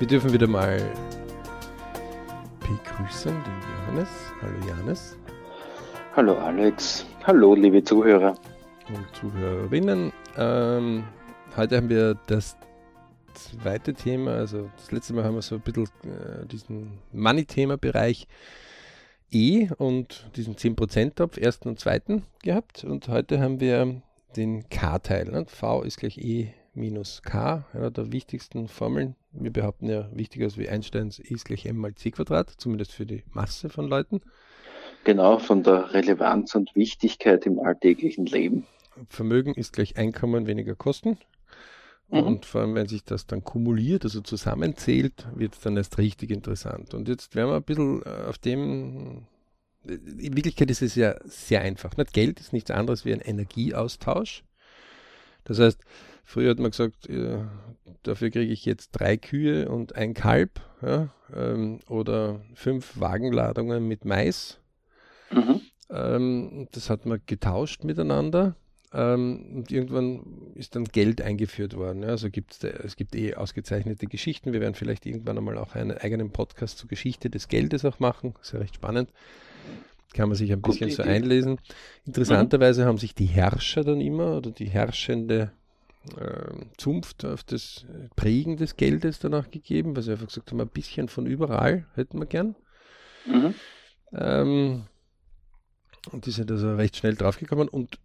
Wir dürfen wieder mal begrüßen den Johannes. Hallo Johannes. Hallo Alex. Hallo liebe Zuhörer. Und Zuhörerinnen. Ähm, heute haben wir das zweite Thema, also das letzte Mal haben wir so ein bisschen äh, diesen Money-Thema-Bereich E und diesen 10%-Topf, ersten und zweiten gehabt. Und heute haben wir den K-Teil. Ne? V ist gleich E minus K, einer der wichtigsten Formeln. Wir behaupten ja, wichtiger als wie Einsteins E ist gleich M mal C Quadrat, zumindest für die Masse von Leuten. Genau, von der Relevanz und Wichtigkeit im alltäglichen Leben. Vermögen ist gleich Einkommen weniger Kosten. Mhm. Und vor allem, wenn sich das dann kumuliert, also zusammenzählt, wird es dann erst richtig interessant. Und jetzt werden wir ein bisschen äh, auf dem. In Wirklichkeit ist es ja sehr einfach. Nicht? Geld ist nichts anderes wie ein Energieaustausch. Das heißt, früher hat man gesagt, ja, dafür kriege ich jetzt drei Kühe und ein Kalb ja, ähm, oder fünf Wagenladungen mit Mais. Mhm. Ähm, das hat man getauscht miteinander. Ähm, und irgendwann ist dann Geld eingeführt worden. Ja. Also gibt's, es gibt eh ausgezeichnete Geschichten. Wir werden vielleicht irgendwann einmal auch einen eigenen Podcast zur Geschichte des Geldes auch machen. Das ist ja recht spannend. Kann man sich ein bisschen Gute so Idee. einlesen. Interessanterweise mhm. haben sich die Herrscher dann immer oder die herrschende äh, Zunft auf das Prägen des Geldes danach gegeben, weil sie einfach gesagt haben, ein bisschen von überall hätten wir gern. Mhm. Ähm, und die sind also recht schnell draufgekommen und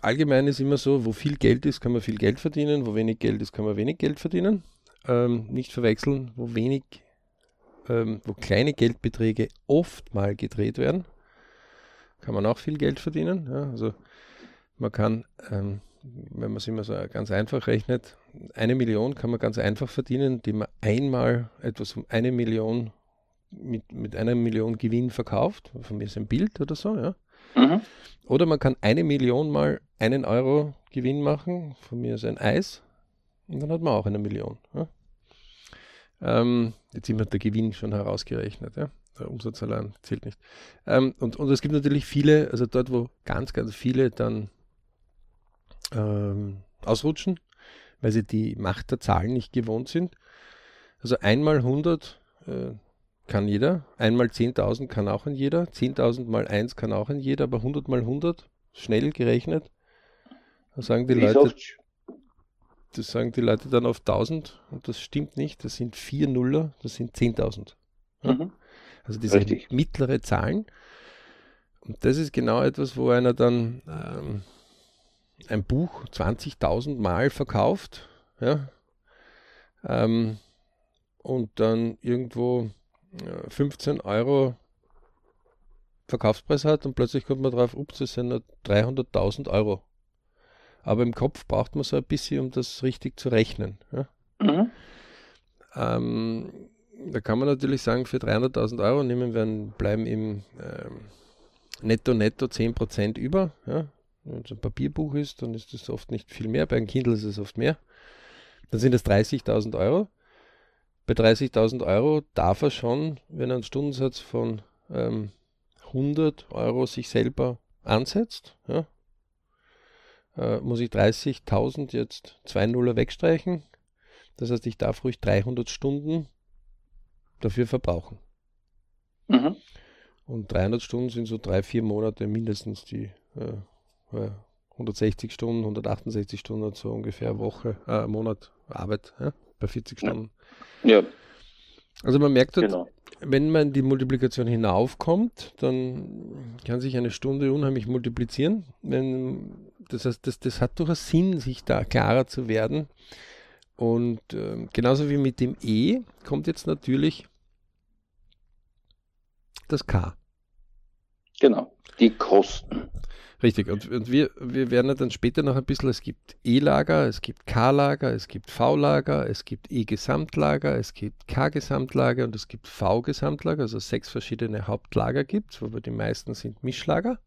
allgemein ist immer so, wo viel Geld ist, kann man viel Geld verdienen, wo wenig Geld ist, kann man wenig Geld verdienen. Ähm, nicht verwechseln, wo wenig, ähm, wo kleine Geldbeträge oft mal gedreht werden, kann man auch viel Geld verdienen. Ja, also man kann, ähm, wenn man es immer so ganz einfach rechnet, eine Million kann man ganz einfach verdienen, indem man einmal etwas um eine Million mit, mit einer Million Gewinn verkauft. Von mir ist ein Bild oder so, ja. Mhm. Oder man kann eine Million mal einen Euro Gewinn machen, von mir ist ein Eis, und dann hat man auch eine Million. Ja? Ähm, jetzt sind wir der Gewinn schon herausgerechnet, ja? der Umsatz allein zählt nicht. Ähm, und, und es gibt natürlich viele, also dort, wo ganz, ganz viele dann ähm, ausrutschen, weil sie die Macht der Zahlen nicht gewohnt sind. Also einmal 100 äh, kann jeder. Einmal 10.000 kann auch ein jeder. 10.000 mal 1 kann auch ein jeder, aber 100 mal 100, schnell gerechnet, da sagen die Leute, das sagen die Leute dann auf 1000 und das stimmt nicht. Das sind vier Nuller, das sind 10.000. Ja? Mhm. Also diese Richtig. mittlere Zahlen. Und das ist genau etwas, wo einer dann ähm, ein Buch 20.000 Mal verkauft, ja, ähm, und dann irgendwo 15 Euro Verkaufspreis hat und plötzlich kommt man drauf, ups, das sind nur 300.000 Euro. Aber im Kopf braucht man so ein bisschen, um das richtig zu rechnen. Ja? Mhm. Ähm, da kann man natürlich sagen, für 300.000 Euro nehmen wir, bleiben im ähm, Netto netto 10% über. Ja? Wenn es ein Papierbuch ist, dann ist das oft nicht viel mehr. Bei einem Kindle ist es oft mehr. Dann sind es 30.000 Euro bei 30.000 Euro darf er schon, wenn er einen Stundensatz von ähm, 100 Euro sich selber ansetzt, ja, äh, muss ich 30.000 jetzt 2 Nuller wegstreichen. Das heißt, ich darf ruhig 300 Stunden dafür verbrauchen. Mhm. Und 300 Stunden sind so drei, vier Monate mindestens die äh, 160 Stunden, 168 Stunden so ungefähr Woche, äh, Monat Arbeit ja, bei 40 Stunden. Ja. Also man merkt, halt, genau. wenn man die Multiplikation hinaufkommt, dann kann sich eine Stunde unheimlich multiplizieren. Wenn, das heißt, das, das hat durchaus Sinn, sich da klarer zu werden. Und äh, genauso wie mit dem E kommt jetzt natürlich das K. Genau, die Kosten. Richtig, und, und wir, wir werden dann später noch ein bisschen, es gibt E-Lager, es gibt K-Lager, es gibt V-Lager, es gibt E-Gesamtlager, es gibt K-Gesamtlager und es gibt V-Gesamtlager, also sechs verschiedene Hauptlager gibt es, wobei die meisten sind Mischlager.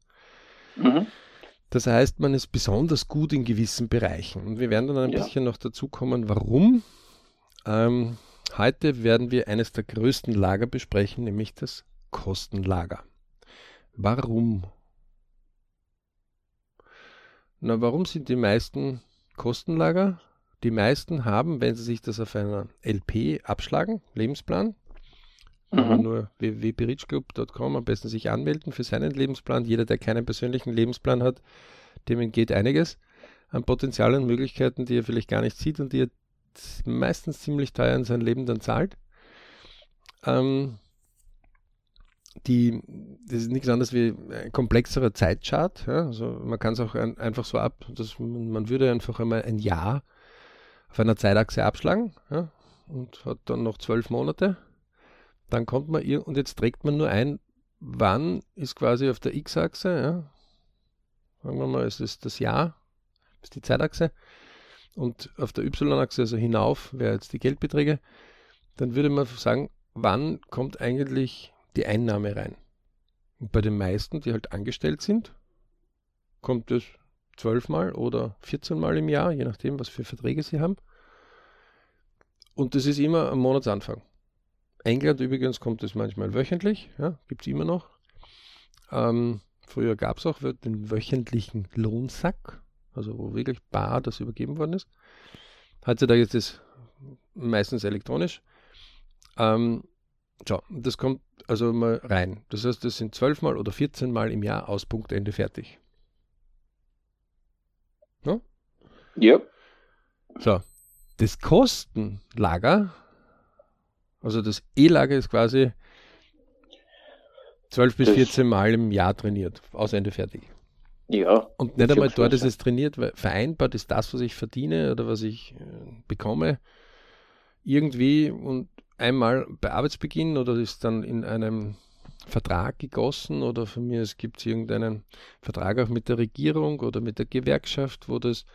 Mhm. Das heißt, man ist besonders gut in gewissen Bereichen. Und wir werden dann ein ja. bisschen noch dazu kommen, warum. Ähm, heute werden wir eines der größten Lager besprechen, nämlich das Kostenlager. Warum na, warum sind die meisten Kostenlager? die meisten haben, wenn sie sich das auf einer LP abschlagen, Lebensplan, mhm. nur www.berichclub.com am besten sich anmelden für seinen Lebensplan. Jeder, der keinen persönlichen Lebensplan hat, dem entgeht einiges an Potenzial und Möglichkeiten, die er vielleicht gar nicht sieht und die er meistens ziemlich teuer in sein Leben dann zahlt. Ähm, die, das ist nichts anderes wie ein komplexerer Zeitchart. Ja? Also man kann es auch ein, einfach so ab, dass man, man, würde einfach einmal ein Jahr auf einer Zeitachse abschlagen ja? und hat dann noch zwölf Monate. Dann kommt man ihr und jetzt trägt man nur ein, wann ist quasi auf der X-Achse, ja? sagen wir mal, es ist das Jahr, ist die Zeitachse und auf der Y-Achse, also hinauf, wäre jetzt die Geldbeträge, dann würde man sagen, wann kommt eigentlich die Einnahme rein. Und bei den meisten, die halt angestellt sind, kommt es zwölfmal oder 14 Mal im Jahr, je nachdem, was für Verträge sie haben. Und das ist immer am Monatsanfang. England übrigens kommt es manchmal wöchentlich, ja, gibt es immer noch. Ähm, früher gab es auch den wöchentlichen Lohnsack, also wo wirklich bar das übergeben worden ist. Heutzutage ist es meistens elektronisch. Ähm, so, das kommt also mal rein. Das heißt, das sind zwölfmal oder 14 Mal im Jahr aus Punkt Ende fertig. No? Ja. So, das Kostenlager, also das E-Lager ist quasi 12 bis das 14 Mal im Jahr trainiert, aus Ende fertig. Ja. Und nicht einmal dort ist es trainiert, weil vereinbart ist das, was ich verdiene oder was ich äh, bekomme, irgendwie und einmal bei Arbeitsbeginn oder ist dann in einem Vertrag gegossen oder von mir es gibt irgendeinen Vertrag auch mit der Regierung oder mit der Gewerkschaft, wo das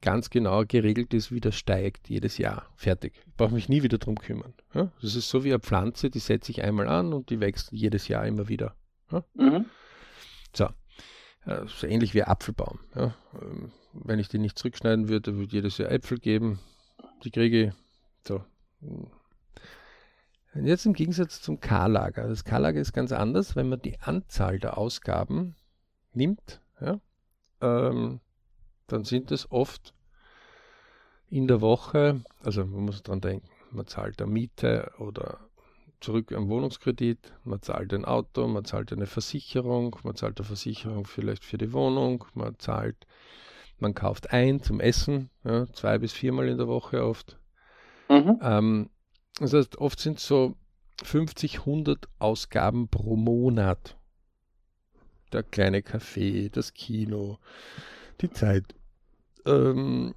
ganz genau geregelt ist, wie das steigt jedes Jahr. Fertig. Ich brauche mich nie wieder drum kümmern. Ja? Das ist so wie eine Pflanze, die setze ich einmal an und die wächst jedes Jahr immer wieder. Ja? Mhm. So. so ähnlich wie ein Apfelbaum. Ähm, wenn ich den nicht zurückschneiden würde, würde jedes Jahr Äpfel geben. Die kriege ich so jetzt im Gegensatz zum K-Lager. Das K-Lager ist ganz anders, wenn man die Anzahl der Ausgaben nimmt, ja, ähm, dann sind es oft in der Woche, also man muss dran denken, man zahlt eine Miete oder zurück am Wohnungskredit, man zahlt ein Auto, man zahlt eine Versicherung, man zahlt eine Versicherung vielleicht für die Wohnung, man zahlt, man kauft ein zum Essen, ja, zwei bis viermal in der Woche oft. Mhm. Ähm, das heißt, oft sind es so 50, 100 Ausgaben pro Monat. Der kleine Café, das Kino, die Zeit. Ähm,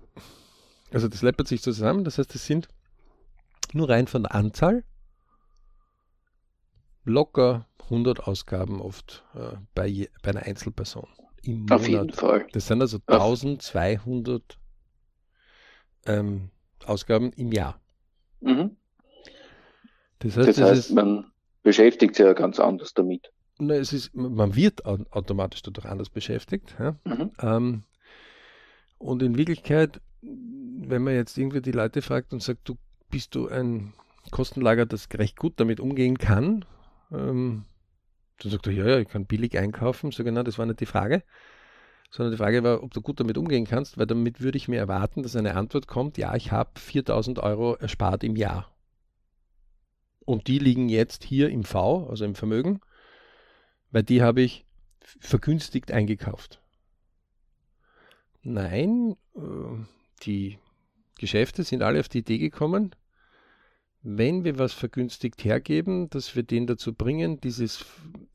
also das läppert sich zusammen. Das heißt, es sind nur rein von der Anzahl locker 100 Ausgaben oft äh, bei, je, bei einer Einzelperson im Monat. Auf jeden Fall. Das sind also 1200 ähm, Ausgaben im Jahr. Mhm. Das heißt, das heißt ist, man beschäftigt sich ja ganz anders damit. Na, es ist, man wird automatisch dadurch anders beschäftigt. Ja? Mhm. Ähm, und in Wirklichkeit, wenn man jetzt irgendwie die Leute fragt und sagt, du bist du ein Kostenlager, das recht gut damit umgehen kann, ähm, dann sagt er, ja, ja, ich kann billig einkaufen. Sag ich, das war nicht die Frage. Sondern die Frage war, ob du gut damit umgehen kannst, weil damit würde ich mir erwarten, dass eine Antwort kommt, ja, ich habe 4000 Euro erspart im Jahr. Und die liegen jetzt hier im V, also im Vermögen, weil die habe ich vergünstigt eingekauft. Nein, äh, die Geschäfte sind alle auf die Idee gekommen, wenn wir was vergünstigt hergeben, dass wir den dazu bringen, dieses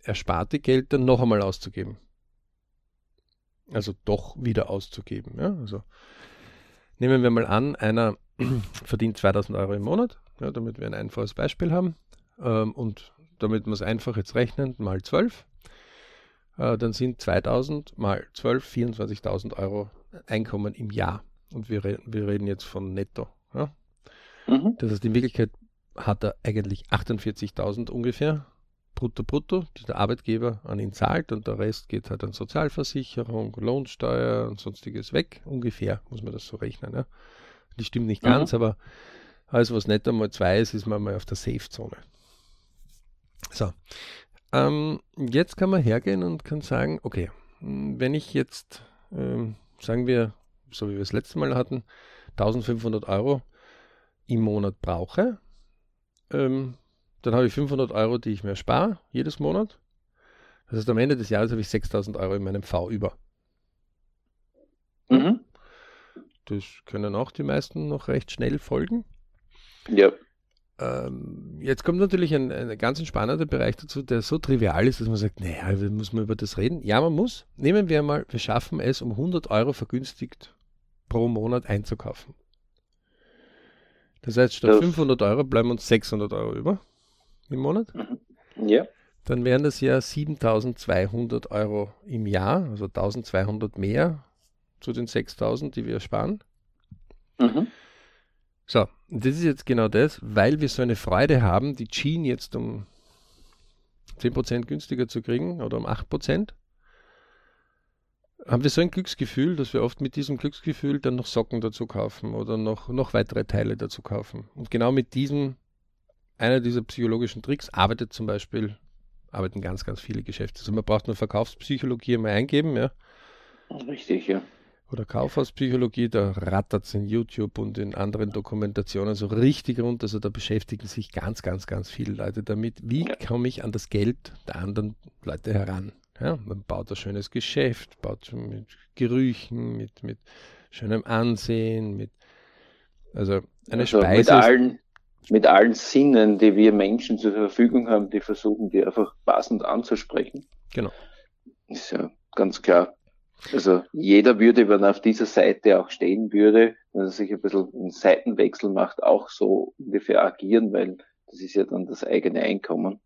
ersparte Geld dann noch einmal auszugeben. Also doch wieder auszugeben. Ja? Also nehmen wir mal an, einer verdient 2000 Euro im Monat ja, damit wir ein einfaches Beispiel haben. Ähm, und damit wir es einfach jetzt rechnen, mal 12, äh, dann sind 2000 mal 12 24.000 Euro Einkommen im Jahr. Und wir, re wir reden jetzt von netto. Ja? Mhm. Das heißt, in Wirklichkeit hat er eigentlich 48.000 ungefähr brutto brutto, die der Arbeitgeber an ihn zahlt und der Rest geht halt an Sozialversicherung, Lohnsteuer und sonstiges weg. Ungefähr muss man das so rechnen. Ja? Die stimmt nicht ganz, mhm. aber also was nicht einmal zwei ist, ist man mal auf der Safe-Zone. So. Ähm, jetzt kann man hergehen und kann sagen, okay, wenn ich jetzt, ähm, sagen wir, so wie wir es letzte Mal hatten, 1500 Euro im Monat brauche, ähm, dann habe ich 500 Euro, die ich mir spare jedes Monat. Das heißt, am Ende des Jahres habe ich 6000 Euro in meinem V über. Mhm. Das können auch die meisten noch recht schnell folgen. Ja. Ähm, jetzt kommt natürlich ein, ein ganz spannender Bereich dazu, der so trivial ist, dass man sagt, naja, muss man über das reden? Ja, man muss. Nehmen wir mal, wir schaffen es, um 100 Euro vergünstigt pro Monat einzukaufen. Das heißt, statt das 500 Euro bleiben uns 600 Euro über im Monat. Mhm. Ja. Dann wären das ja 7200 Euro im Jahr, also 1200 mehr zu den 6000, die wir sparen. Mhm. So, das ist jetzt genau das, weil wir so eine Freude haben, die Jeans jetzt um 10% günstiger zu kriegen oder um 8%, haben wir so ein Glücksgefühl, dass wir oft mit diesem Glücksgefühl dann noch Socken dazu kaufen oder noch, noch weitere Teile dazu kaufen. Und genau mit diesem, einer dieser psychologischen Tricks arbeitet zum Beispiel, arbeiten ganz, ganz viele Geschäfte. Also man braucht nur Verkaufspsychologie mal eingeben, ja. Richtig, ja oder Kaufhauspsychologie, da rattert es in YouTube und in anderen Dokumentationen so richtig rund. Also da beschäftigen sich ganz, ganz, ganz viele Leute damit. Wie komme ich an das Geld der anderen Leute heran? Ja, man baut ein schönes Geschäft, baut mit Gerüchen, mit, mit schönem Ansehen, mit also eine also Speise. Mit allen, mit allen Sinnen, die wir Menschen zur Verfügung haben, die versuchen, die einfach passend anzusprechen. Genau. Ist ja ganz klar. Also jeder würde, wenn er auf dieser Seite auch stehen würde, wenn er sich ein bisschen einen Seitenwechsel macht, auch so ungefähr agieren, weil das ist ja dann das eigene Einkommen.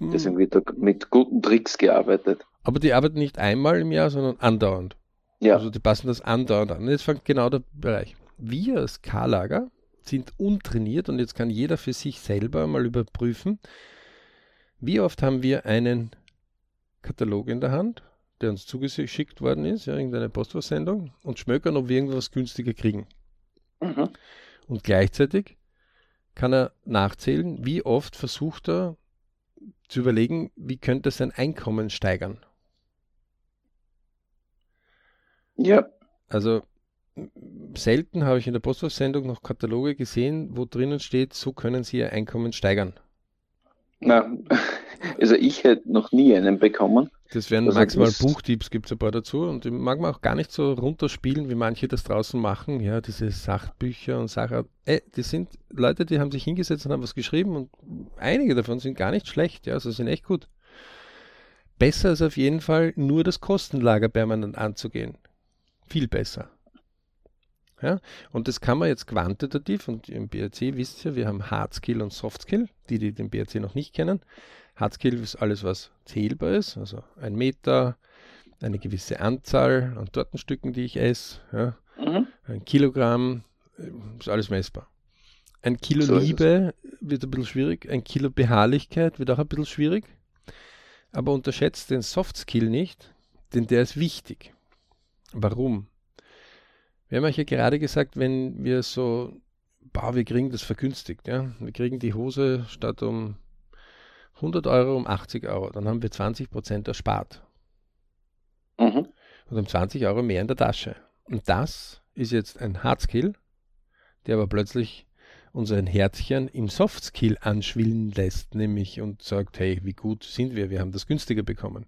Hm. Deswegen wird da mit guten Tricks gearbeitet. Aber die arbeiten nicht einmal im Jahr, sondern andauernd. Ja. Also die passen das andauernd an. Jetzt fängt genau der Bereich. Wir als K-Lager sind untrainiert und jetzt kann jeder für sich selber mal überprüfen, wie oft haben wir einen Katalog in der Hand der uns zugeschickt worden ist, ja, irgendeine Postversendung, und schmökern, ob wir irgendwas günstiger kriegen. Mhm. Und gleichzeitig kann er nachzählen, wie oft versucht er zu überlegen, wie könnte sein Einkommen steigern. Ja. Also selten habe ich in der Postversendung noch Kataloge gesehen, wo drinnen steht, so können Sie Ihr Einkommen steigern. Na, also ich hätte noch nie einen bekommen. Das wären also maximal Buchtipps, gibt es ein paar dazu. Und die mag man auch gar nicht so runterspielen, wie manche das draußen machen. Ja, diese Sachbücher und Sachen. Ey, die sind Leute, die haben sich hingesetzt und haben was geschrieben und einige davon sind gar nicht schlecht. Ja, also sind echt gut. Besser ist auf jeden Fall nur das Kostenlager permanent anzugehen. Viel besser. Ja, und das kann man jetzt quantitativ und im BRC wisst ihr, wir haben Hard Skill und Soft Skill, die, die den BRC noch nicht kennen. Hardskill ist alles, was zählbar ist, also ein Meter, eine gewisse Anzahl an Tortenstücken, die ich esse, ja, mhm. ein Kilogramm, äh, ist alles messbar. Ein Kilo so Liebe wird ein bisschen schwierig, ein Kilo Beharrlichkeit wird auch ein bisschen schwierig, aber unterschätzt den Soft Skill nicht, denn der ist wichtig. Warum? Wir haben euch ja gerade gesagt, wenn wir so, boah, wir kriegen das vergünstigt, ja, wir kriegen die Hose statt um 100 Euro um 80 Euro, dann haben wir 20 Prozent erspart. Mhm. Und haben 20 Euro mehr in der Tasche. Und das ist jetzt ein Hardskill, der aber plötzlich unser Herzchen im Softskill anschwillen lässt, nämlich und sagt, hey, wie gut sind wir, wir haben das günstiger bekommen.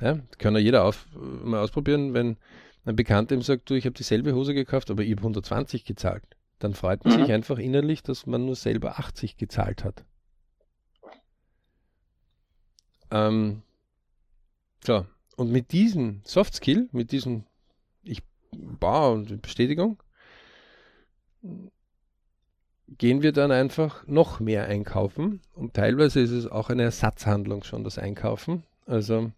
Ja, kann ja jeder auf, mal ausprobieren, wenn ein Bekannter ihm sagt, du, ich habe dieselbe Hose gekauft, aber ich habe 120 gezahlt. Dann freut man mhm. sich einfach innerlich, dass man nur selber 80 gezahlt hat. Ähm, so, und mit diesem Soft Skill, mit diesem Ich baue und Bestätigung, gehen wir dann einfach noch mehr einkaufen. Und teilweise ist es auch eine Ersatzhandlung schon, das Einkaufen. Also,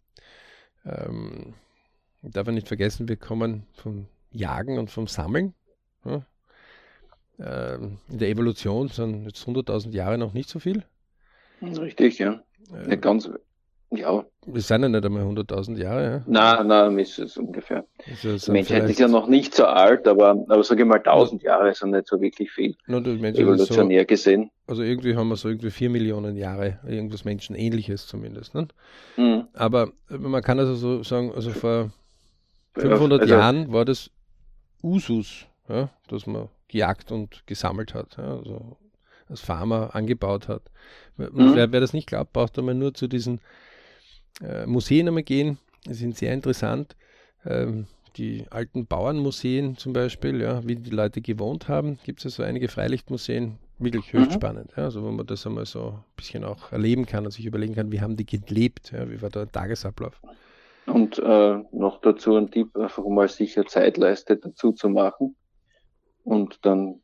ähm, darf man nicht vergessen, wir kommen vom Jagen und vom Sammeln. Ja. Ähm, in der Evolution sind jetzt 100.000 Jahre noch nicht so viel. Richtig, ja. Ähm, ja ganz ja. Wir sind ja nicht einmal 100.000 Jahre. Ja? Nein, nein, ist es ungefähr. Also Menschheit ist ja noch nicht so alt, aber, aber sage ich mal 1000 ja. Jahre sind nicht so wirklich viel. Evolutionär so, gesehen. Also irgendwie haben wir so irgendwie 4 Millionen Jahre, irgendwas Menschenähnliches zumindest. Ne? Mhm. Aber man kann also so sagen, also vor 500 also, Jahren war das Usus, ja, dass man gejagt und gesammelt hat, ja, also als Farmer angebaut hat. Mhm. Wer, wer, das nicht glaubt, braucht einmal nur zu diesen äh, Museen einmal gehen. Die sind sehr interessant. Ähm, die alten Bauernmuseen zum Beispiel, ja, wie die Leute gewohnt haben, gibt es ja so einige Freilichtmuseen, wirklich höchst mhm. spannend. Ja, also wo man das einmal so ein bisschen auch erleben kann und sich überlegen kann, wie haben die gelebt, ja, wie war der Tagesablauf. Und äh, noch dazu ein Tipp, einfach mal sicher Zeitleiste dazu zu machen. Und dann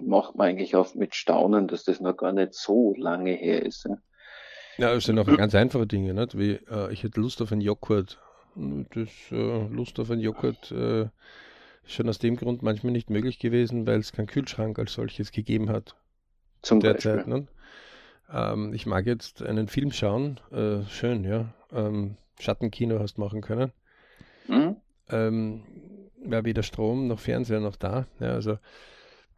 macht man eigentlich auch mit Staunen, dass das noch gar nicht so lange her ist. Ja, ja es sind auch ganz einfache Dinge, nicht? wie äh, ich hätte Lust auf einen Joghurt. Das äh, Lust auf einen Joghurt äh, ist schon aus dem Grund manchmal nicht möglich gewesen, weil es keinen Kühlschrank als solches gegeben hat. Zum derzeit. Ne? Ähm, ich mag jetzt einen Film schauen, äh, schön, ja. Ähm, Schattenkino hast machen können. Mhm. Ähm, war weder Strom noch Fernseher noch da. Ja, also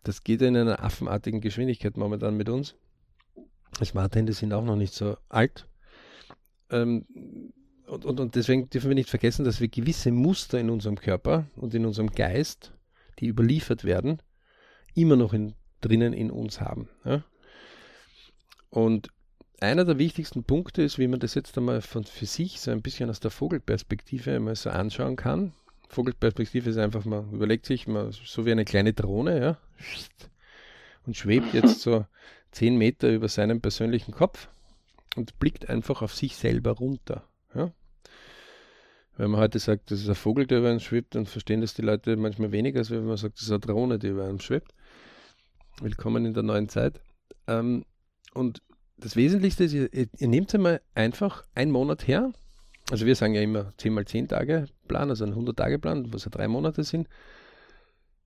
das geht in einer affenartigen Geschwindigkeit momentan mit uns. Smart Handys sind auch noch nicht so alt. Ähm, und, und, und deswegen dürfen wir nicht vergessen, dass wir gewisse Muster in unserem Körper und in unserem Geist, die überliefert werden, immer noch in, drinnen in uns haben. Ja? Und einer der wichtigsten Punkte ist, wie man das jetzt einmal von, für sich so ein bisschen aus der Vogelperspektive einmal so anschauen kann. Vogelperspektive ist einfach, man überlegt sich, man, so wie eine kleine Drohne, ja, und schwebt jetzt so zehn Meter über seinem persönlichen Kopf und blickt einfach auf sich selber runter. Ja. Wenn man heute sagt, das ist ein Vogel, der über einem schwebt, dann verstehen das die Leute manchmal weniger, als wenn man sagt, das ist eine Drohne, die über einem schwebt. Willkommen in der neuen Zeit. Ähm, und das Wesentlichste ist, ihr, ihr nehmt einmal einfach einen Monat her. Also wir sagen ja immer 10 mal 10 Tage Plan, also ein 100 Tage Plan, was ja drei Monate sind.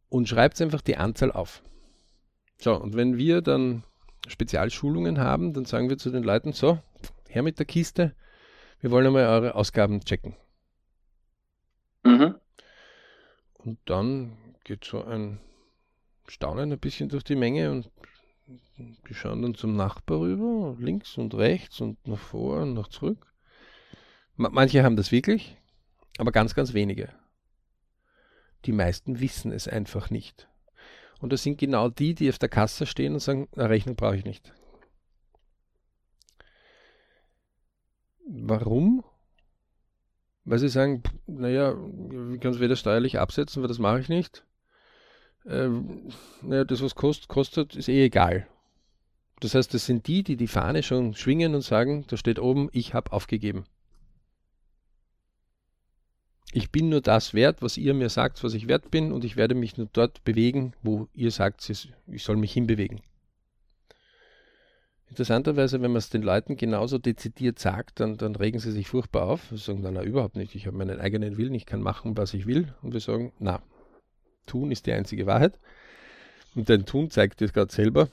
Und schreibt einfach die Anzahl auf. So, und wenn wir dann Spezialschulungen haben, dann sagen wir zu den Leuten, so, her mit der Kiste, wir wollen einmal eure Ausgaben checken. Mhm. Und dann geht so ein Staunen ein bisschen durch die Menge und die schauen dann zum Nachbar rüber, links und rechts und nach vor und nach zurück. Manche haben das wirklich, aber ganz, ganz wenige. Die meisten wissen es einfach nicht. Und das sind genau die, die auf der Kasse stehen und sagen, eine Rechnung brauche ich nicht. Warum? Weil sie sagen, naja, ich kann es weder steuerlich absetzen, weil das mache ich nicht. Ähm, naja, das, was kostet, kostet, ist eh egal. Das heißt, das sind die, die die Fahne schon schwingen und sagen, da steht oben, ich habe aufgegeben. Ich bin nur das wert, was ihr mir sagt, was ich wert bin, und ich werde mich nur dort bewegen, wo ihr sagt, ich soll mich hinbewegen. Interessanterweise, wenn man es den Leuten genauso dezidiert sagt, dann, dann regen sie sich furchtbar auf. Sie sagen, na, na überhaupt nicht, ich habe meinen eigenen Willen, ich kann machen, was ich will. Und wir sagen, na, tun ist die einzige Wahrheit. Und dein Tun zeigt dir gerade selber,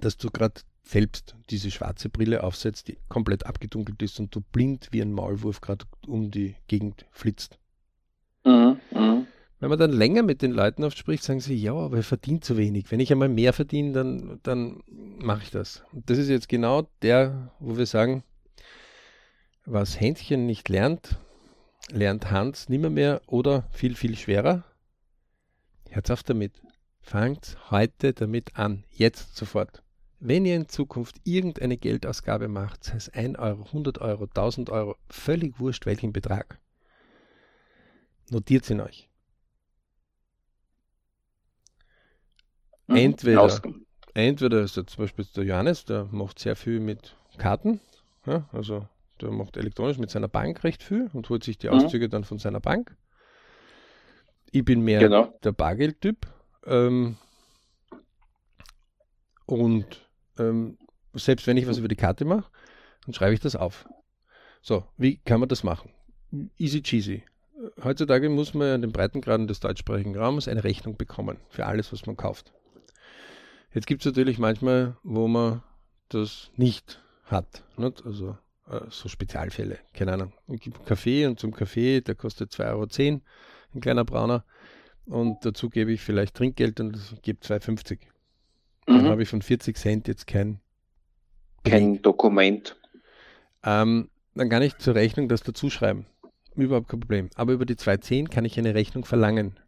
dass du gerade selbst diese schwarze Brille aufsetzt, die komplett abgedunkelt ist und du blind wie ein Maulwurf gerade um die Gegend flitzt. Mhm, mh. Wenn man dann länger mit den Leuten oft spricht, sagen sie, ja, aber er verdient zu wenig. Wenn ich einmal mehr verdiene, dann, dann mache ich das. Und das ist jetzt genau der, wo wir sagen, was Händchen nicht lernt, lernt Hans nimmer mehr oder viel, viel schwerer. Herz auf damit. Fangt heute damit an. Jetzt sofort. Wenn ihr in Zukunft irgendeine Geldausgabe macht, sei es 1 Euro, 100 Euro, 1000 Euro, völlig wurscht welchen Betrag, notiert es in euch. Mhm, entweder, entweder ist zum Beispiel der Johannes, der macht sehr viel mit Karten, ja, also der macht elektronisch mit seiner Bank recht viel und holt sich die mhm. Auszüge mhm. dann von seiner Bank. Ich bin mehr genau. der Bargeldtyp. Ähm, und ähm, selbst wenn ich was über die Karte mache, dann schreibe ich das auf. So, wie kann man das machen? Easy cheesy. Heutzutage muss man an den Breitengraden des deutschsprachigen Raums eine Rechnung bekommen für alles, was man kauft. Jetzt gibt es natürlich manchmal, wo man das nicht hat. Nicht? Also so Spezialfälle. Keine Ahnung. Ich gebe Kaffee und zum Kaffee, der kostet 2,10 Euro, ein kleiner Brauner. Und dazu gebe ich vielleicht Trinkgeld und gebe 2,50. Dann mhm. habe ich von 40 Cent jetzt kein, kein Dokument. Ähm, dann kann ich zur Rechnung das dazu schreiben. Überhaupt kein Problem. Aber über die 210 kann ich eine Rechnung verlangen.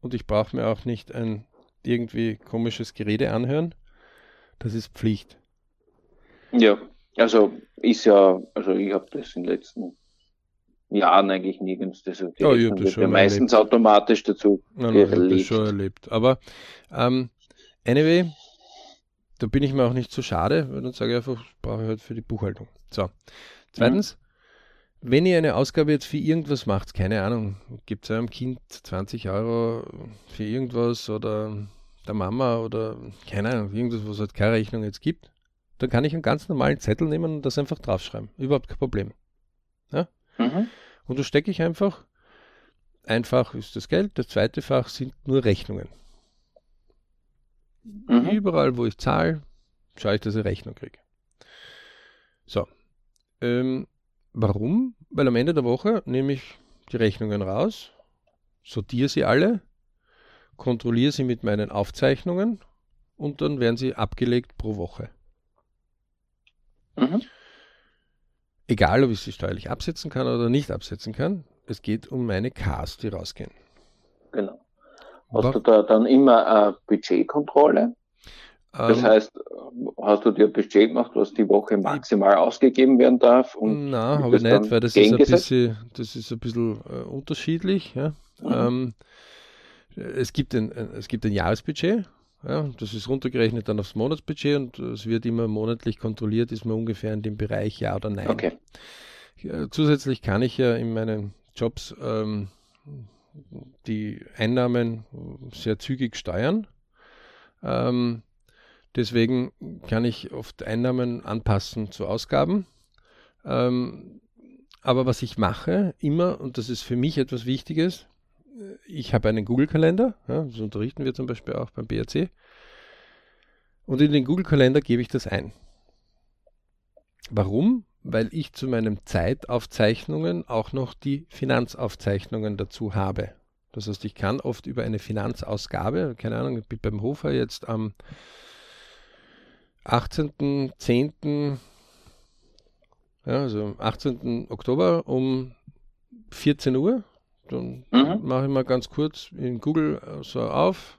Und ich brauche mir auch nicht ein irgendwie komisches Gerede anhören. Das ist Pflicht. Ja, also ist ja, also ich habe das in den letzten Jahren eigentlich nirgends. Also die ja, ich das schon meistens erlebt. automatisch dazu nein, nein, ich das schon erlebt. Aber ähm, anyway, da bin ich mir auch nicht so schade, weil dann sage ich einfach, brauche ich halt für die Buchhaltung. So. Zweitens, mhm. wenn ihr eine Ausgabe jetzt für irgendwas macht, keine Ahnung, gibt es einem Kind 20 Euro für irgendwas oder der Mama oder keine Ahnung, irgendwas, was es halt keine Rechnung jetzt gibt, dann kann ich einen ganz normalen Zettel nehmen und das einfach draufschreiben. Überhaupt kein Problem. Ja? Mhm. Und da stecke ich einfach, einfach ist das Geld, das zweite Fach sind nur Rechnungen. Mhm. Überall, wo ich zahle, schaue ich, dass ich Rechnung kriege. So. Ähm, warum? Weil am Ende der Woche nehme ich die Rechnungen raus, sortiere sie alle, kontrolliere sie mit meinen Aufzeichnungen und dann werden sie abgelegt pro Woche. Mhm. Egal, ob ich sie steuerlich absetzen kann oder nicht absetzen kann, es geht um meine Ks, die rausgehen. Genau. Hast Aber, du da dann immer eine Budgetkontrolle? Das ähm, heißt, hast du dir ein Budget gemacht, was die Woche maximal ausgegeben werden darf? Nein, habe ich nicht, weil das ist, ein bisschen, das ist ein bisschen äh, unterschiedlich. Ja. Mhm. Ähm, es, gibt ein, es gibt ein Jahresbudget, ja, das ist runtergerechnet dann aufs Monatsbudget und es wird immer monatlich kontrolliert, ist man ungefähr in dem Bereich ja oder nein. Okay. Zusätzlich kann ich ja in meinen Jobs ähm, die Einnahmen sehr zügig steuern. Ähm, deswegen kann ich oft Einnahmen anpassen zu Ausgaben. Ähm, aber was ich mache immer, und das ist für mich etwas Wichtiges, ich habe einen Google-Kalender, ja, das unterrichten wir zum Beispiel auch beim BRC. Und in den Google-Kalender gebe ich das ein. Warum? Weil ich zu meinen Zeitaufzeichnungen auch noch die Finanzaufzeichnungen dazu habe. Das heißt, ich kann oft über eine Finanzausgabe, keine Ahnung, ich bin beim Hofer jetzt am 18.10., ja, also 18. Oktober um 14 Uhr dann mhm. mache ich mal ganz kurz in Google äh, so auf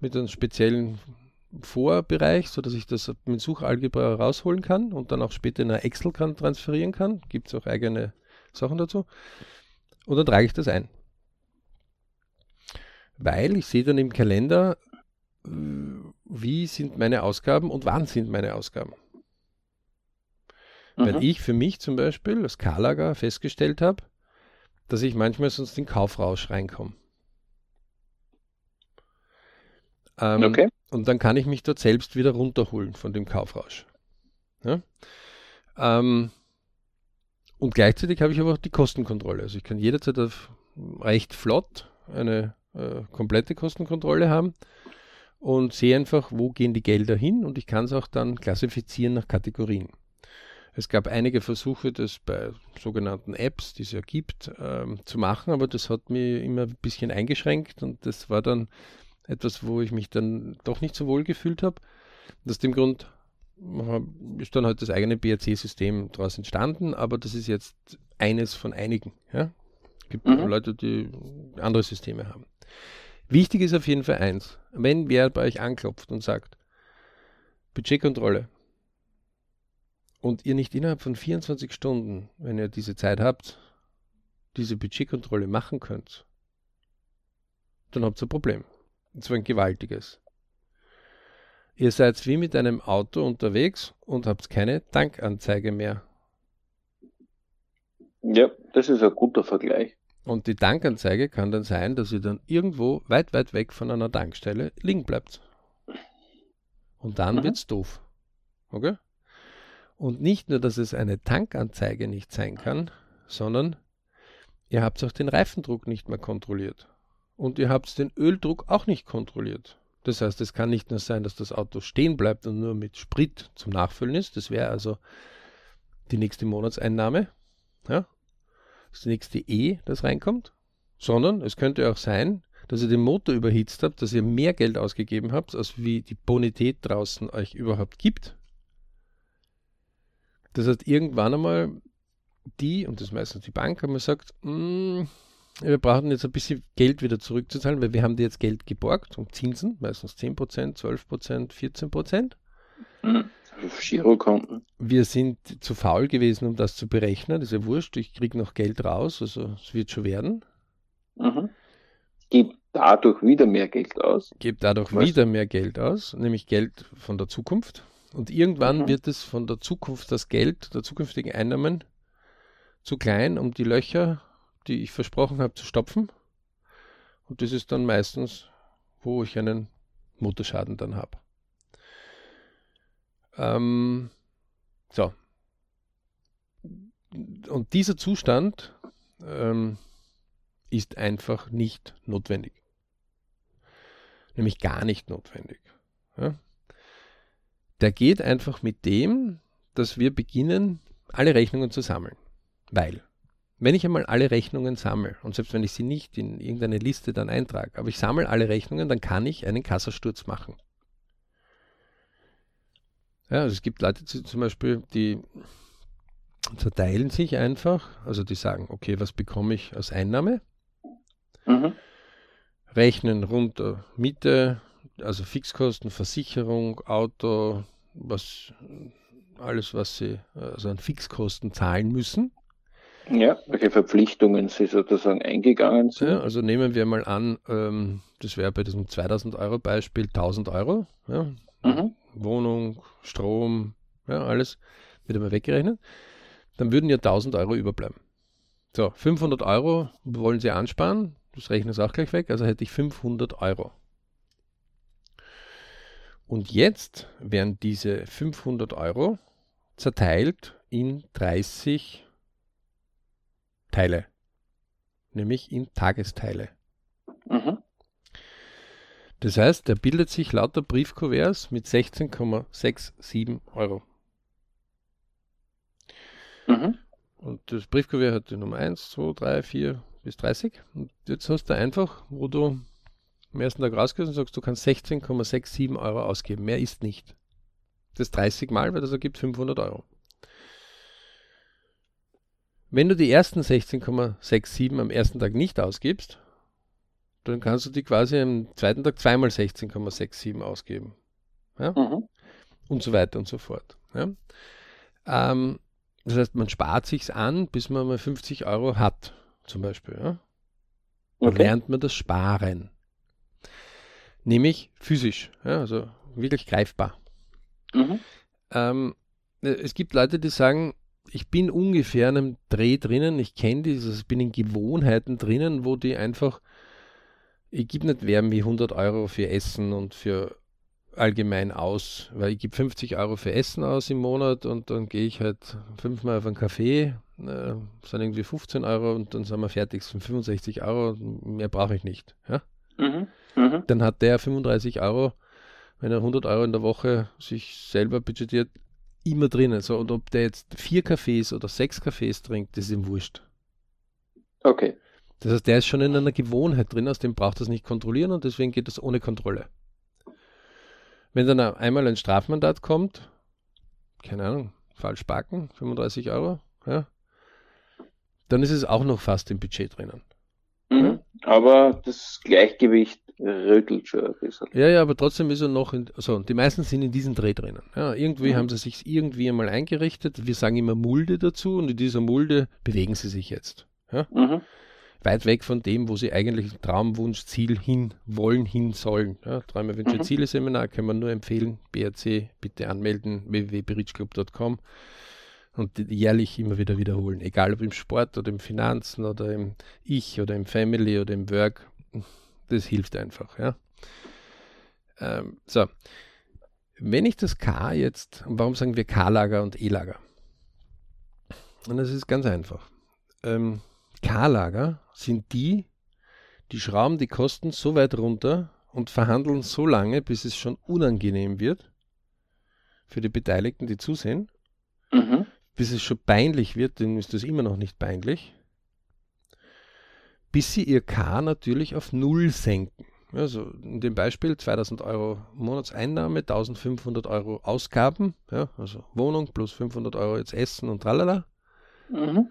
mit einem speziellen Vorbereich, sodass ich das mit Suchalgebra rausholen kann und dann auch später in Excel kann transferieren kann. Gibt es auch eigene Sachen dazu. Und dann trage ich das ein. Weil ich sehe dann im Kalender, äh, wie sind meine Ausgaben und wann sind meine Ausgaben. Mhm. Weil ich für mich zum Beispiel als K-Lager festgestellt habe, dass ich manchmal sonst in Kaufrausch reinkomme. Ähm, okay. Und dann kann ich mich dort selbst wieder runterholen von dem Kaufrausch. Ja? Ähm, und gleichzeitig habe ich aber auch die Kostenkontrolle. Also ich kann jederzeit auf recht flott eine äh, komplette Kostenkontrolle haben und sehe einfach, wo gehen die Gelder hin und ich kann es auch dann klassifizieren nach Kategorien. Es gab einige Versuche, das bei sogenannten Apps, die es ja gibt, ähm, zu machen, aber das hat mich immer ein bisschen eingeschränkt und das war dann etwas, wo ich mich dann doch nicht so wohl gefühlt habe. Aus dem Grund ist dann halt das eigene BRC-System daraus entstanden, aber das ist jetzt eines von einigen. Ja? Es gibt mhm. Leute, die andere Systeme haben. Wichtig ist auf jeden Fall eins, wenn wer bei euch anklopft und sagt, Budgetkontrolle, und ihr nicht innerhalb von 24 Stunden, wenn ihr diese Zeit habt, diese Budgetkontrolle machen könnt, dann habt ihr ein Problem. Und zwar ein gewaltiges. Ihr seid wie mit einem Auto unterwegs und habt keine Tankanzeige mehr. Ja, das ist ein guter Vergleich. Und die Tankanzeige kann dann sein, dass ihr dann irgendwo weit, weit weg von einer Tankstelle liegen bleibt. Und dann mhm. wird's doof. Okay? Und nicht nur, dass es eine Tankanzeige nicht sein kann, sondern ihr habt auch den Reifendruck nicht mehr kontrolliert. Und ihr habt den Öldruck auch nicht kontrolliert. Das heißt, es kann nicht nur sein, dass das Auto stehen bleibt und nur mit Sprit zum Nachfüllen ist. Das wäre also die nächste Monatseinnahme. Ja? Das nächste E, das reinkommt. Sondern es könnte auch sein, dass ihr den Motor überhitzt habt, dass ihr mehr Geld ausgegeben habt, als wie die Bonität draußen euch überhaupt gibt. Das heißt, irgendwann einmal die, und das ist meistens die Bank, haben gesagt, mm, wir brauchen jetzt ein bisschen Geld wieder zurückzuzahlen, weil wir haben dir jetzt Geld geborgt um Zinsen, meistens 10%, 12%, 14%. Mhm. Girokonten. Wir sind zu faul gewesen, um das zu berechnen. Das ist ja wurscht, ich kriege noch Geld raus, also es wird schon werden. Mhm. Gibt dadurch wieder mehr Geld aus. Gibt dadurch Was? wieder mehr Geld aus, nämlich Geld von der Zukunft. Und irgendwann mhm. wird es von der Zukunft, das Geld der zukünftigen Einnahmen zu klein, um die Löcher die ich versprochen habe zu stopfen. Und das ist dann meistens, wo ich einen Motorschaden dann habe. Ähm, so. Und dieser Zustand ähm, ist einfach nicht notwendig. Nämlich gar nicht notwendig. Ja? Der geht einfach mit dem, dass wir beginnen, alle Rechnungen zu sammeln. Weil wenn ich einmal alle Rechnungen sammle, und selbst wenn ich sie nicht in irgendeine Liste dann eintrage, aber ich sammle alle Rechnungen, dann kann ich einen Kassasturz machen. Ja, also es gibt Leute zum Beispiel, die zerteilen sich einfach, also die sagen, okay, was bekomme ich als Einnahme? Mhm. Rechnen runter Miete, also Fixkosten, Versicherung, Auto, was alles, was sie also an Fixkosten zahlen müssen. Ja, welche Verpflichtungen Sie sozusagen eingegangen sind. Ja, also nehmen wir mal an, ähm, das wäre bei diesem 2000 Euro Beispiel 1000 Euro. Ja. Mhm. Wohnung, Strom, ja, alles wird einmal weggerechnet. Dann würden ja 1000 Euro überbleiben. So, 500 Euro wollen Sie ansparen, das rechnen Sie auch gleich weg, also hätte ich 500 Euro. Und jetzt werden diese 500 Euro zerteilt in 30 Teile, nämlich in Tagesteile. Mhm. Das heißt, er bildet sich lauter Briefkuverts mit 16,67 Euro. Mhm. Und das Briefkuvert hat die Nummer 1, 2, 3, 4 bis 30. Und jetzt hast du einfach, wo du am ersten Tag rausgehst und sagst, du kannst 16,67 Euro ausgeben. Mehr ist nicht. Das 30 Mal, weil das ergibt 500 Euro. Wenn du die ersten 16,67 am ersten Tag nicht ausgibst, dann kannst du die quasi am zweiten Tag zweimal 16,67 ausgeben. Ja? Mhm. Und so weiter und so fort. Ja? Ähm, das heißt, man spart sich an, bis man mal 50 Euro hat, zum Beispiel. Ja? Dann okay. lernt man das Sparen. Nämlich physisch, ja? also wirklich greifbar. Mhm. Ähm, es gibt Leute, die sagen, ich bin ungefähr in einem Dreh drinnen, ich kenne dieses, ich bin in Gewohnheiten drinnen, wo die einfach, ich gebe nicht mehr wie 100 Euro für Essen und für allgemein aus, weil ich gebe 50 Euro für Essen aus im Monat und dann gehe ich halt fünfmal auf einen Kaffee, äh, sind irgendwie 15 Euro und dann sind wir fertig, sind 65 Euro, mehr brauche ich nicht. Ja? Mhm, mh. Dann hat der 35 Euro, wenn er 100 Euro in der Woche sich selber budgetiert, immer drinnen. So, und ob der jetzt vier Kaffees oder sechs Kaffees trinkt, das ist ihm wurscht. Okay. Das heißt, der ist schon in einer Gewohnheit drin, aus dem braucht das nicht kontrollieren und deswegen geht das ohne Kontrolle. Wenn dann einmal ein Strafmandat kommt, keine Ahnung, falsch parken, 35 Euro, ja, dann ist es auch noch fast im Budget drinnen. Aber das Gleichgewicht rüttelt schon ein bisschen. Ja, ja, aber trotzdem ist er noch in, also die meisten sind in diesem Dreh drinnen. Ja, irgendwie mhm. haben sie sich irgendwie einmal eingerichtet. Wir sagen immer Mulde dazu und in dieser Mulde bewegen sie sich jetzt. Ja? Mhm. Weit weg von dem, wo sie eigentlich Traumwunsch, Ziel hin wollen, hin sollen. Ja, Träume, Wünsche, mhm. Ziele Seminar kann man nur empfehlen. BRC bitte anmelden, www.berichclub.com und jährlich immer wieder wiederholen. Egal ob im Sport oder im Finanzen oder im Ich oder im Family oder im Work das hilft einfach, ja. Ähm, so. Wenn ich das K jetzt, warum sagen wir K-Lager und E-Lager? Und das ist ganz einfach. Ähm, K-Lager sind die, die schrauben die Kosten so weit runter und verhandeln so lange, bis es schon unangenehm wird für die Beteiligten, die zusehen, mhm. Bis es schon peinlich wird, denen ist das immer noch nicht peinlich bis sie ihr K natürlich auf Null senken. Also in dem Beispiel 2000 Euro Monatseinnahme, 1500 Euro Ausgaben, ja, also Wohnung plus 500 Euro jetzt Essen und tralala. Mhm.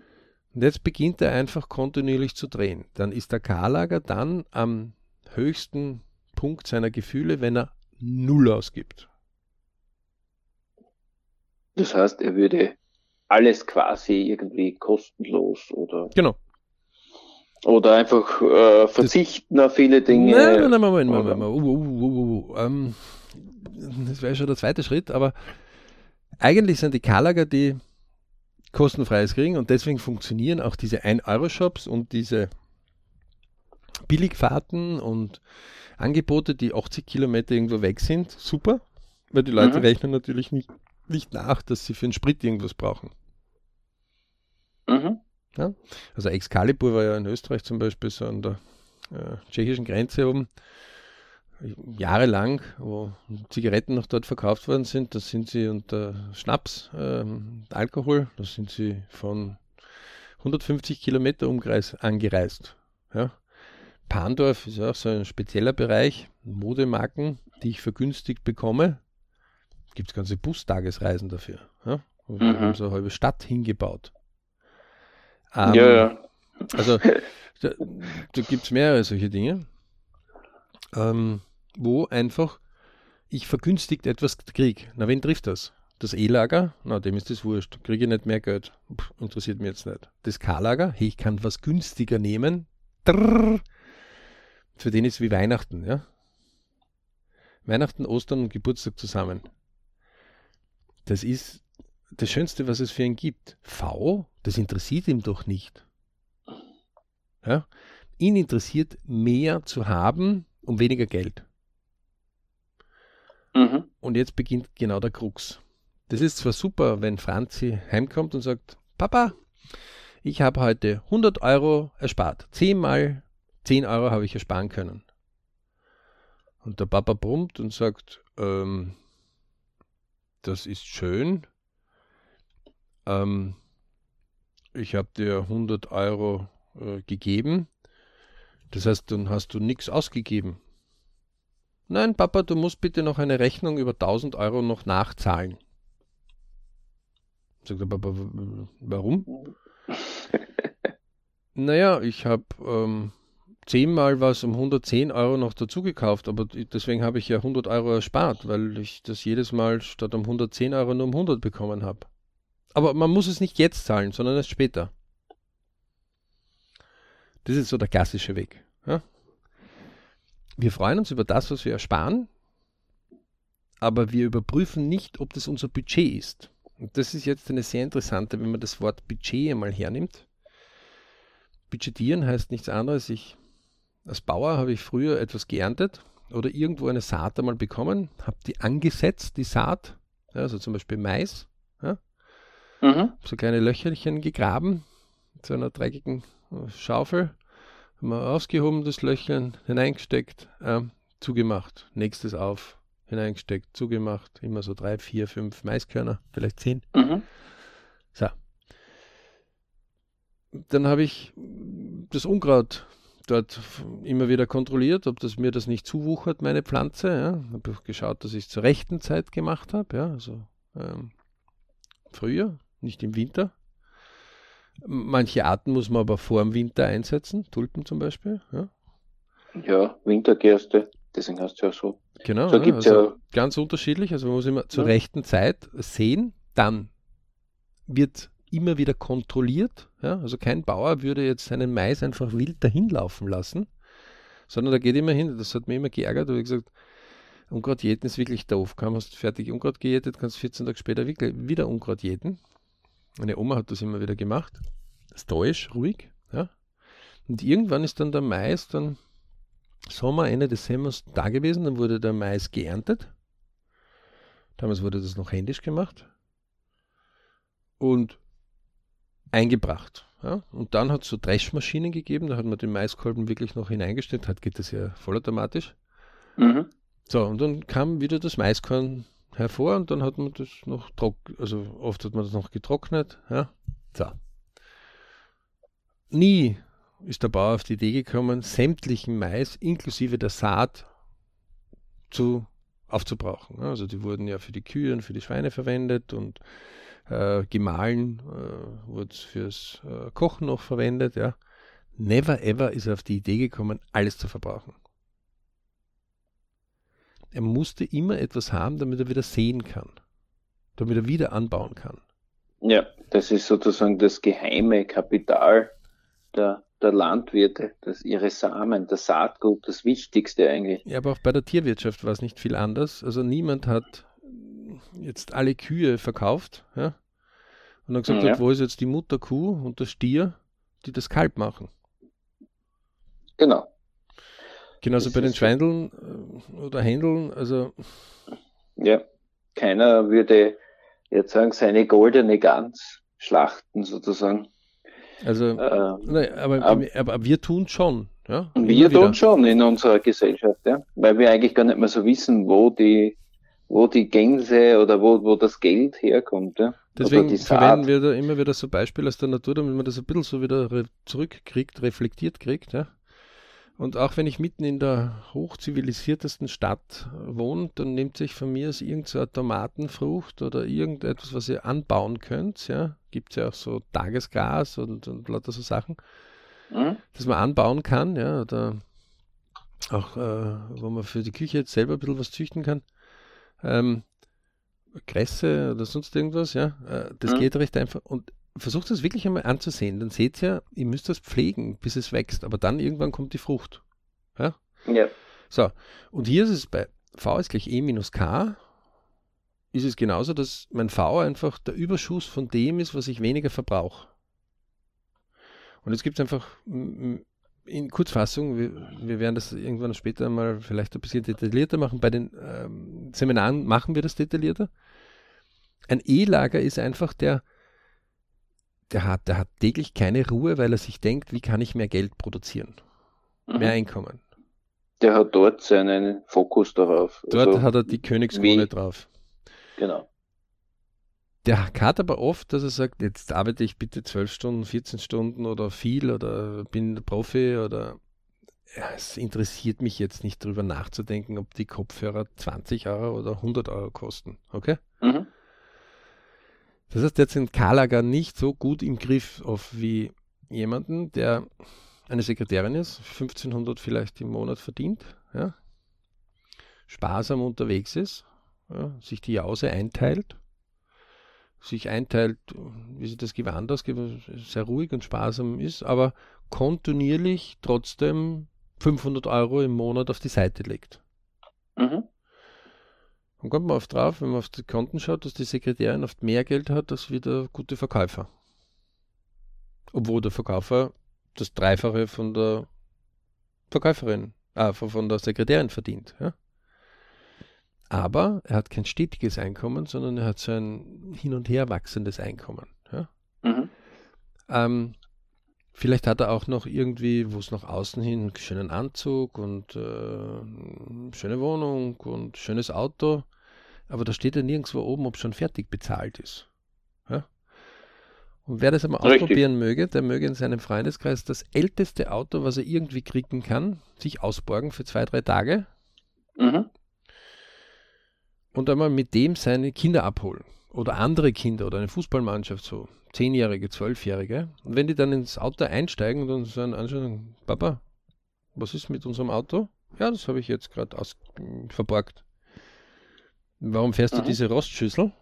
Und jetzt beginnt er einfach kontinuierlich zu drehen. Dann ist der K-Lager dann am höchsten Punkt seiner Gefühle, wenn er null ausgibt. Das heißt, er würde alles quasi irgendwie kostenlos oder. Genau. Oder einfach äh, verzichten das, auf viele Dinge. Nein, nein, nein, Moment, Moment, Moment. Uh, uh, uh, uh, ähm, das wäre schon der zweite Schritt, aber eigentlich sind die K-Lager, die kostenfreies kriegen und deswegen funktionieren auch diese 1-Euro-Shops und diese Billigfahrten und Angebote, die 80 Kilometer irgendwo weg sind, super, weil die Leute mhm. rechnen natürlich nicht, nicht nach, dass sie für den Sprit irgendwas brauchen. Mhm. Ja? Also Excalibur war ja in Österreich zum Beispiel so an der äh, tschechischen Grenze oben jahrelang, wo Zigaretten noch dort verkauft worden sind, da sind sie unter Schnaps, ähm, Alkohol, da sind sie von 150 Kilometer Umkreis angereist. Ja. Pandorf ist auch so ein spezieller Bereich, Modemarken, die ich vergünstigt bekomme. Gibt es ganze Bustagesreisen dafür. Ja. Wir mhm. haben so eine halbe Stadt hingebaut. Ähm, ja, ja. Also da, da gibt es mehrere solche Dinge. Ähm, wo einfach ich vergünstigt etwas kriege. Na, wen trifft das? Das E-Lager? Na, dem ist das wurscht. Kriege ich nicht mehr Geld. Puh, interessiert mich jetzt nicht. Das K-Lager? Hey, ich kann was günstiger nehmen. Drrr. Für den ist es wie Weihnachten, ja? Weihnachten, Ostern und Geburtstag zusammen. Das ist das Schönste, was es für ihn gibt. V, das interessiert ihm doch nicht. Ja? Ihn interessiert mehr zu haben um weniger Geld. Mhm. Und jetzt beginnt genau der Krux. Das ist zwar super, wenn Franzi heimkommt und sagt, Papa, ich habe heute 100 Euro erspart. Zehnmal 10 Euro habe ich ersparen können. Und der Papa brummt und sagt, ähm, das ist schön. Ähm, ich habe dir 100 Euro äh, gegeben. Das heißt, dann hast du nichts ausgegeben. Nein, Papa, du musst bitte noch eine Rechnung über 1000 Euro noch nachzahlen. Sagt der Papa, warum? naja, ich habe ähm, zehnmal was um 110 Euro noch dazu gekauft, aber deswegen habe ich ja 100 Euro erspart, weil ich das jedes Mal statt um 110 Euro nur um 100 bekommen habe. Aber man muss es nicht jetzt zahlen, sondern erst später. Das ist so der klassische Weg. Ja? Wir freuen uns über das, was wir ersparen, aber wir überprüfen nicht, ob das unser Budget ist. Und das ist jetzt eine sehr interessante, wenn man das Wort Budget einmal hernimmt. Budgetieren heißt nichts anderes. Ich, als Bauer habe ich früher etwas geerntet oder irgendwo eine Saat einmal bekommen, habe die angesetzt, die Saat, ja, also zum Beispiel Mais, ja, mhm. so kleine Löcherchen gegraben, mit so einer dreckigen Schaufel haben wir ausgehoben, das Löchchen, hineingesteckt, äh, zugemacht. Nächstes auf, hineingesteckt, zugemacht. Immer so drei, vier, fünf Maiskörner, vielleicht zehn. Mhm. So. Dann habe ich das Unkraut dort immer wieder kontrolliert, ob das mir das nicht zuwuchert, meine Pflanze. Ja. Habe geschaut, dass ich es zur rechten Zeit gemacht habe, ja, also ähm, früher, nicht im Winter. Manche Arten muss man aber vor dem Winter einsetzen, Tulpen zum Beispiel. Ja, ja Wintergerste, deswegen hast du ja so. Genau, so ja, also ja ganz unterschiedlich. Also man muss immer zur rechten Zeit sehen, dann wird immer wieder kontrolliert. Ja? Also kein Bauer würde jetzt seinen Mais einfach wild dahin laufen lassen, sondern da geht immer hin. Das hat mich immer geärgert, weil ich gesagt Unkraut jäten ist wirklich doof. Kaum hast fertig Unkraut gejätet, kannst 14 Tage später wieder Unkraut jäten. Meine Oma hat das immer wieder gemacht. Stoisch, ruhig. Ja. Und irgendwann ist dann der Mais dann Sommer, Ende des Sommers da gewesen. Dann wurde der Mais geerntet. Damals wurde das noch händisch gemacht. Und eingebracht. Ja. Und dann hat es so Dreschmaschinen gegeben, da hat man den Maiskolben wirklich noch hineingestellt, hat geht das ja vollautomatisch. Mhm. So, und dann kam wieder das Maiskorn hervor und dann hat man das noch trocken, also oft hat man das noch getrocknet. Ja. So. Nie ist der Bauer auf die Idee gekommen, sämtlichen Mais inklusive der Saat zu aufzubrauchen. Also die wurden ja für die Kühe und für die Schweine verwendet und äh, gemahlen, äh, wurde fürs äh, Kochen noch verwendet, ja. Never ever ist er auf die Idee gekommen, alles zu verbrauchen. Er musste immer etwas haben, damit er wieder sehen kann, damit er wieder anbauen kann. Ja, das ist sozusagen das geheime Kapital der, der Landwirte, das ihre Samen, das Saatgut, das Wichtigste eigentlich. Ja, aber auch bei der Tierwirtschaft war es nicht viel anders. Also niemand hat jetzt alle Kühe verkauft, ja, und dann gesagt ja. hat, wo ist jetzt die Mutterkuh und der Stier, die das Kalb machen. Genau. Genauso das bei den Schweindeln äh, oder Händeln, also. Ja, keiner würde jetzt sagen, seine goldene Gans schlachten sozusagen. Also, äh, nein, aber, aber, aber, wir tun schon. Ja? Wir tun schon in unserer Gesellschaft, ja? weil wir eigentlich gar nicht mehr so wissen, wo die, wo die Gänse oder wo, wo das Geld herkommt. Ja? Deswegen verwenden wir da immer wieder so Beispiele aus der Natur, damit man das ein bisschen so wieder re zurückkriegt, reflektiert kriegt. Ja? Und auch wenn ich mitten in der hochzivilisiertesten Stadt wohne, dann nimmt sich von mir aus irgendeine Tomatenfrucht oder irgendetwas, was ihr anbauen könnt. Ja, gibt es ja auch so Tagesgas und, und lauter so Sachen, mhm. das man anbauen kann. Ja, oder auch, äh, wo man für die Küche jetzt selber ein bisschen was züchten kann. Ähm, Kresse oder sonst irgendwas, ja. Äh, das mhm. geht recht einfach. Und versucht das wirklich einmal anzusehen. Dann seht ihr, ihr müsst das pflegen, bis es wächst. Aber dann irgendwann kommt die Frucht. Ja? ja. So, und hier ist es bei V ist gleich E minus K. Ist es genauso, dass mein V einfach der Überschuss von dem ist, was ich weniger verbrauche. Und jetzt gibt es einfach in Kurzfassung, wir, wir, werden das irgendwann später mal vielleicht ein bisschen detaillierter machen. Bei den ähm, Seminaren machen wir das detaillierter. Ein E-Lager ist einfach der, der hat, der hat täglich keine Ruhe, weil er sich denkt, wie kann ich mehr Geld produzieren, mhm. mehr Einkommen. Der hat dort seinen Fokus darauf. Dort also, hat er die Königskrone wie, drauf. Genau. Der hat aber oft, dass er sagt, jetzt arbeite ich bitte 12 Stunden, 14 Stunden oder viel oder bin Profi oder ja, es interessiert mich jetzt nicht drüber nachzudenken, ob die Kopfhörer 20 Euro oder 100 Euro kosten. Okay? Mhm. Das heißt, der hat K-Lager nicht so gut im Griff auf wie jemanden, der eine Sekretärin ist, 1500 vielleicht im Monat verdient, ja, sparsam unterwegs ist, ja, sich die Jause einteilt, sich einteilt, wie sie das Gewand ausgibt, sehr ruhig und sparsam ist, aber kontinuierlich trotzdem 500 Euro im Monat auf die Seite legt. Mhm. Dann kommt man oft drauf, wenn man auf die Konten schaut, dass die Sekretärin oft mehr Geld hat als wie der gute Verkäufer. Obwohl der Verkäufer das Dreifache von der Verkäuferin, äh, von der Sekretärin verdient. Ja? Aber er hat kein stetiges Einkommen, sondern er hat so ein hin und her wachsendes Einkommen. Ja? Mhm. Ähm, vielleicht hat er auch noch irgendwie, wo es nach außen hin, einen schönen Anzug und äh, schöne Wohnung und schönes Auto aber da steht ja nirgendwo oben, ob schon fertig bezahlt ist. Ja? Und wer das einmal Richtig. ausprobieren möge, der möge in seinem Freundeskreis das älteste Auto, was er irgendwie kriegen kann, sich ausborgen für zwei, drei Tage. Mhm. Und einmal mit dem seine Kinder abholen. Oder andere Kinder oder eine Fußballmannschaft, so Zehnjährige, Zwölfjährige. Und wenn die dann ins Auto einsteigen und dann sagen, anschauen, Papa, was ist mit unserem Auto? Ja, das habe ich jetzt gerade verborgt. Warum fährst du mhm. diese Rostschüssel?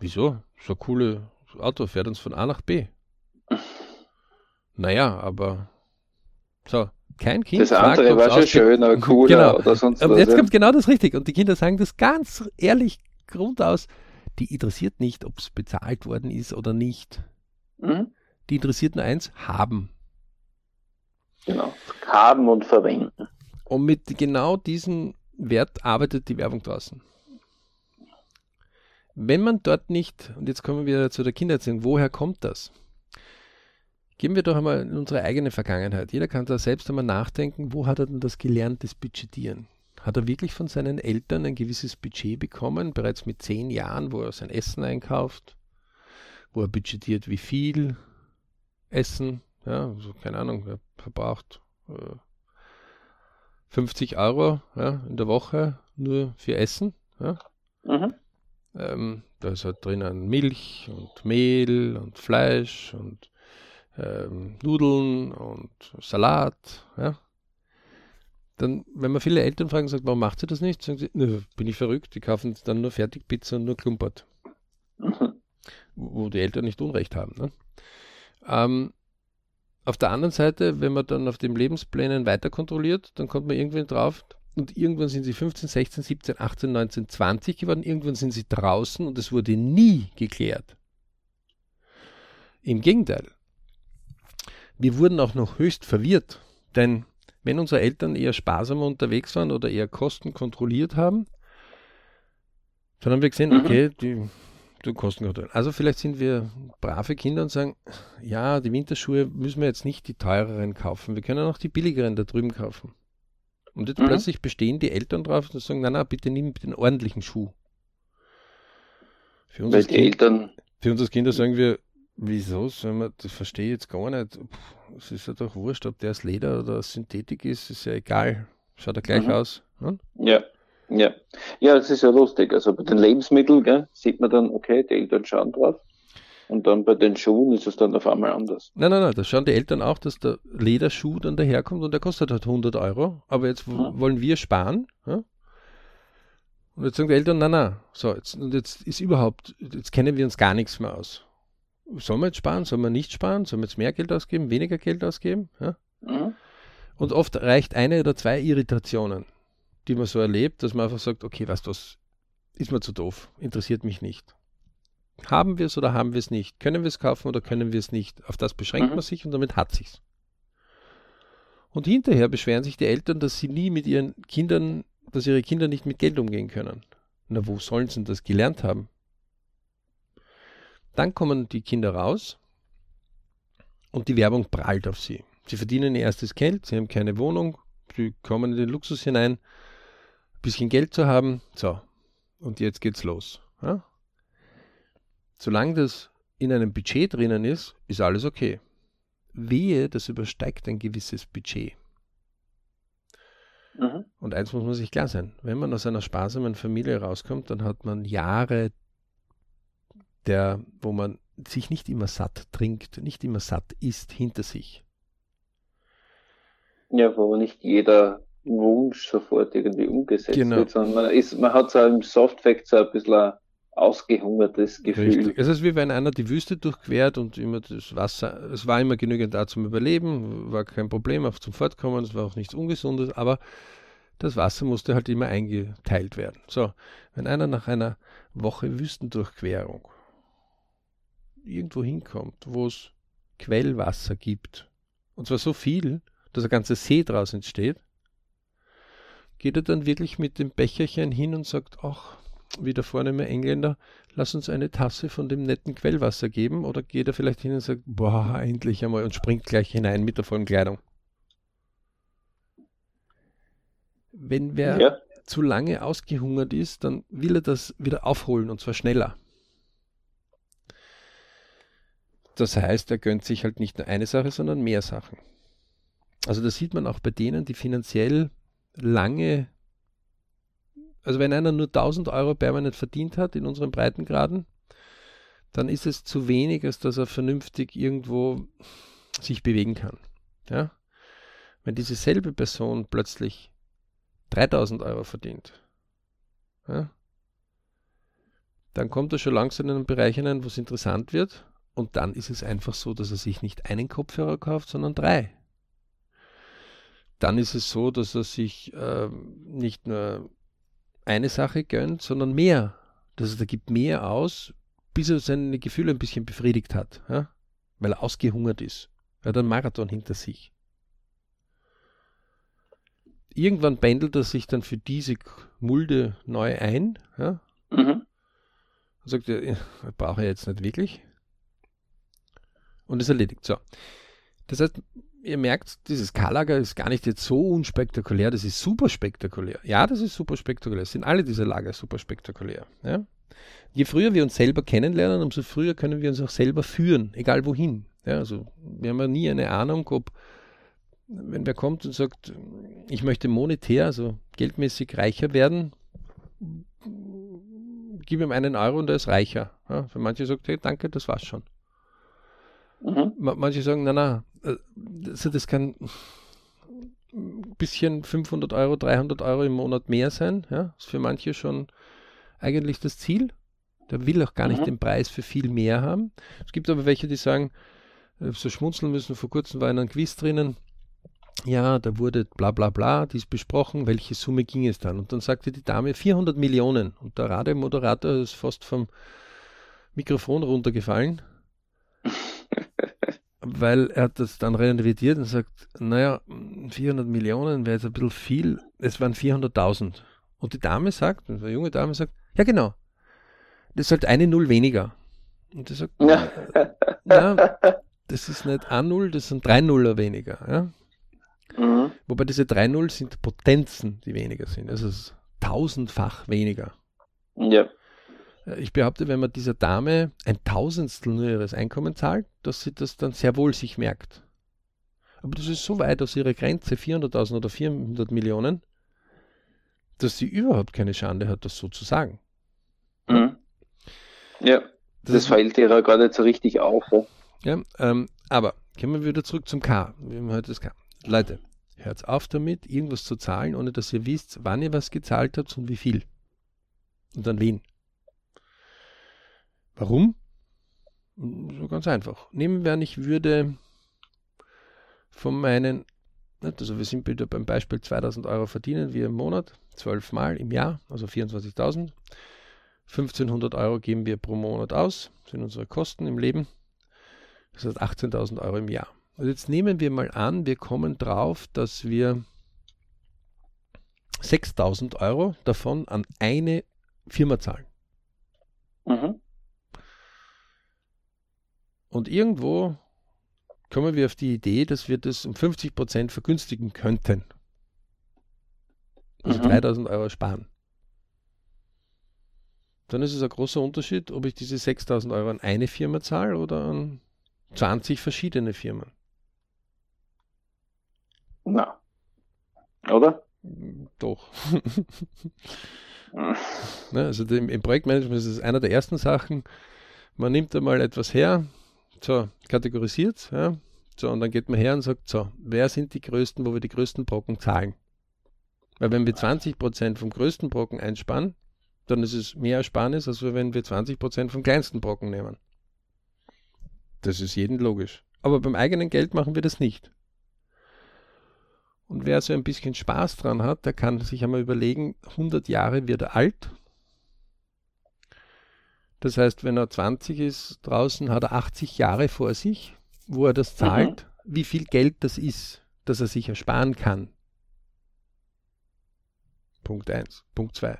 Wieso? So ein cooles Auto fährt uns von A nach B. Naja, aber so, kein Kind. Das fragt, andere war schon schön, aber cooler genau. oder sonst was. Jetzt kommt genau das richtig. Und die Kinder sagen das ganz ehrlich grundaus. Die interessiert nicht, ob es bezahlt worden ist oder nicht. Mhm. Die interessiert nur eins, haben. Genau. Haben und verwenden. Und mit genau diesen Wert arbeitet die Werbung draußen. Wenn man dort nicht, und jetzt kommen wir zu der Kindererziehung, woher kommt das? Gehen wir doch einmal in unsere eigene Vergangenheit. Jeder kann da selbst einmal nachdenken, wo hat er denn das gelernt, das Budgetieren? Hat er wirklich von seinen Eltern ein gewisses Budget bekommen, bereits mit zehn Jahren, wo er sein Essen einkauft, wo er budgetiert, wie viel Essen, ja, also keine Ahnung, er verbraucht äh, 50 Euro ja, in der Woche nur für Essen. Ja. Mhm. Ähm, Da ist halt drinnen Milch und Mehl und Fleisch und ähm, Nudeln und Salat, ja. Dann, wenn man viele Eltern fragen, sagt, warum macht sie das nicht? Sagen sie, nö, bin ich verrückt, die kaufen dann nur Fertigpizza und nur Klumpert. Mhm. Wo die Eltern nicht Unrecht haben. Ne? Ähm, auf der anderen Seite, wenn man dann auf den Lebensplänen weiter kontrolliert, dann kommt man irgendwann drauf, und irgendwann sind sie 15, 16, 17, 18, 19, 20 geworden, irgendwann sind sie draußen und es wurde nie geklärt. Im Gegenteil, wir wurden auch noch höchst verwirrt, denn wenn unsere Eltern eher sparsamer unterwegs waren oder eher Kosten kontrolliert haben, dann haben wir gesehen, mhm. okay, die, die Kosten kontrollieren. Also vielleicht sind wir brave Kinder und sagen, ja, die Winterschuhe müssen wir jetzt nicht die teureren kaufen, wir können auch die billigeren da drüben kaufen. Und jetzt mhm. plötzlich bestehen die Eltern drauf und sagen, nein, nein, bitte nimm den ordentlichen Schuh. Für uns, Weil die kind, Eltern für uns als Kinder sagen wir, wieso das verstehe ich jetzt gar nicht. Es ist ja doch wurscht, ob der aus Leder oder aus Synthetik ist, ist ja egal. Schaut er gleich mhm. aus. Hm? Ja, ja. Ja, das ist ja lustig. Also bei den Lebensmitteln gell, sieht man dann, okay, die Eltern schauen drauf. Und dann bei den Schuhen ist es dann auf einmal anders. Nein, nein, nein, da schauen die Eltern auch, dass der Lederschuh dann daherkommt und der kostet halt 100 Euro. Aber jetzt hm. wollen wir sparen. Ja? Und jetzt sagen die Eltern, nein, nein, so, jetzt, und jetzt ist überhaupt, jetzt kennen wir uns gar nichts mehr aus. Sollen wir jetzt sparen, sollen wir nicht sparen, sollen wir jetzt mehr Geld ausgeben, weniger Geld ausgeben? Ja? Mhm. Und oft reicht eine oder zwei Irritationen, die man so erlebt, dass man einfach sagt, okay, was das ist mir zu doof, interessiert mich nicht. Haben wir es oder haben wir es nicht? Können wir es kaufen oder können wir es nicht? Auf das beschränkt mhm. man sich und damit hat sich's. Und hinterher beschweren sich die Eltern, dass sie nie mit ihren Kindern, dass ihre Kinder nicht mit Geld umgehen können. Na, wo sollen sie denn das gelernt haben? Dann kommen die Kinder raus und die Werbung prallt auf sie. Sie verdienen ihr erstes Geld, sie haben keine Wohnung, sie kommen in den Luxus hinein, ein bisschen Geld zu haben. So, und jetzt geht's los. Ja? Solange das in einem Budget drinnen ist, ist alles okay. Wehe, das übersteigt ein gewisses Budget. Mhm. Und eins muss man sich klar sein, wenn man aus einer sparsamen Familie rauskommt, dann hat man Jahre, der, wo man sich nicht immer satt trinkt, nicht immer satt isst, hinter sich. Ja, wo nicht jeder Wunsch sofort irgendwie umgesetzt genau. wird, sondern man, ist, man hat so im Softfact so ein bisschen ausgehungertes Gefühl. Richtig. Es ist wie wenn einer die Wüste durchquert und immer das Wasser, es war immer genügend da zum Überleben, war kein Problem auch zum Fortkommen, es war auch nichts Ungesundes, aber das Wasser musste halt immer eingeteilt werden. So, wenn einer nach einer Woche Wüstendurchquerung irgendwo hinkommt, wo es Quellwasser gibt, und zwar so viel, dass ein ganzer See draus entsteht, geht er dann wirklich mit dem Becherchen hin und sagt, ach, wie der vornehme Engländer, lass uns eine Tasse von dem netten Quellwasser geben oder geht er vielleicht hin und sagt, boah, endlich einmal und springt gleich hinein mit der vollen Kleidung. Wenn wer ja. zu lange ausgehungert ist, dann will er das wieder aufholen und zwar schneller. Das heißt, er gönnt sich halt nicht nur eine Sache, sondern mehr Sachen. Also das sieht man auch bei denen, die finanziell lange also wenn einer nur 1000 Euro permanent verdient hat in unseren Breitengraden, dann ist es zu wenig, als dass er vernünftig irgendwo sich bewegen kann. Ja? Wenn diese selbe Person plötzlich 3000 Euro verdient, ja, dann kommt er schon langsam in einen Bereich hinein, wo es interessant wird. Und dann ist es einfach so, dass er sich nicht einen Kopfhörer kauft, sondern drei. Dann ist es so, dass er sich äh, nicht nur eine Sache gönnt, sondern mehr. Das heißt, er gibt mehr aus, bis er seine Gefühle ein bisschen befriedigt hat, ja? weil er ausgehungert ist. Er hat einen Marathon hinter sich. Irgendwann pendelt er sich dann für diese Mulde neu ein. Ja? Mhm. Und sagt, ja, brauche ich jetzt nicht wirklich. Und ist erledigt. So. Das heißt, ihr merkt, dieses K-Lager ist gar nicht jetzt so unspektakulär, das ist super spektakulär. Ja, das ist super spektakulär. Sind alle diese Lager super spektakulär. Ja? Je früher wir uns selber kennenlernen, umso früher können wir uns auch selber führen, egal wohin. Ja, also wir haben ja nie eine Ahnung, ob, wenn wer kommt und sagt, ich möchte monetär, also geldmäßig reicher werden, gib ihm einen Euro und er ist reicher. Ja, für manche sagt, hey, danke, das war's schon. Mhm. Manche sagen, na, na, also das kann ein bisschen 500 Euro, 300 Euro im Monat mehr sein. Ja, ist für manche schon eigentlich das Ziel. Der will auch gar nicht mhm. den Preis für viel mehr haben. Es gibt aber welche, die sagen, äh, so schmunzeln müssen. Vor kurzem war in einem Quiz drinnen, ja, da wurde bla bla bla, dies besprochen, welche Summe ging es dann? Und dann sagte die Dame 400 Millionen. Und der Radiomoderator ist fast vom Mikrofon runtergefallen, weil er hat das dann revidiert und sagt, naja, 400 Millionen wäre jetzt ein bisschen viel, es waren 400.000. Und die Dame sagt, eine junge Dame sagt, ja genau, das ist halt eine Null weniger. Und er sagt, ja. na, das ist nicht A0, das sind drei Nuller weniger. Ja? Mhm. Wobei diese drei Null sind Potenzen, die weniger sind. Also es ist tausendfach weniger. Ja. Ich behaupte, wenn man dieser Dame ein Tausendstel nur ihres Einkommens zahlt, dass sie das dann sehr wohl sich merkt. Aber das ist so weit aus ihrer Grenze, 400.000 oder 400 Millionen, dass sie überhaupt keine Schande hat, das so zu sagen. Mhm. Ja, das, das fällt ihr ja gar nicht so richtig auf. Ja, ja ähm, aber kommen wir wieder zurück zum K. Wir haben heute das K. Leute, hört auf damit, irgendwas zu zahlen, ohne dass ihr wisst, wann ihr was gezahlt habt und wie viel. Und an wen. Warum? So ganz einfach. Nehmen wir an, ich würde von meinen, also wir sind wieder beim Beispiel 2000 Euro verdienen wir im Monat, zwölf Mal im Jahr, also 24.000. 1500 Euro geben wir pro Monat aus, sind unsere Kosten im Leben. Das heißt 18.000 Euro im Jahr. Und jetzt nehmen wir mal an, wir kommen drauf, dass wir 6000 Euro davon an eine Firma zahlen. Mhm. Und irgendwo kommen wir auf die Idee, dass wir das um 50 Prozent vergünstigen könnten. Also mhm. 3000 Euro sparen. Dann ist es ein großer Unterschied, ob ich diese 6000 Euro an eine Firma zahle oder an 20 verschiedene Firmen. Na. Oder? Doch. ne, also im, im, Projektmanagement ist es einer der ersten Sachen. Man nimmt einmal etwas her, so, kategorisiert, ja, so, und dann geht man her und sagt, so, wer sind die größten, wo wir die größten Brocken zahlen? Weil wenn wir 20% vom größten Brocken einsparen, dann ist es mehr Ersparnis, als wenn wir 20% vom kleinsten Brocken nehmen. Das ist jedem logisch. Aber beim eigenen Geld machen wir das nicht. Und wer so ein bisschen Spaß dran hat, der kann sich einmal überlegen, 100 Jahre wird er alt. Das heißt, wenn er 20 ist draußen, hat er 80 Jahre vor sich, wo er das mhm. zahlt, mhm. wie viel Geld das ist, dass er sich ersparen kann. Punkt 1. Punkt 2.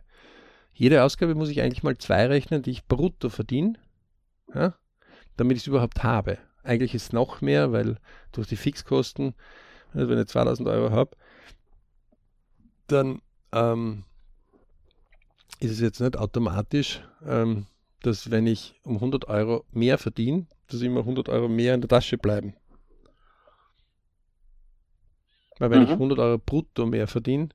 Jede Ausgabe muss ich eigentlich mal zwei rechnen, die ich brutto verdiene, ja, damit ich es überhaupt habe. Eigentlich ist es noch mehr, weil durch die Fixkosten also wenn ich 2000 Euro habe, dann ähm, ist es jetzt nicht automatisch, ähm, dass wenn ich um 100 Euro mehr verdiene, dass immer 100 Euro mehr in der Tasche bleiben. Weil wenn mhm. ich 100 Euro brutto mehr verdiene,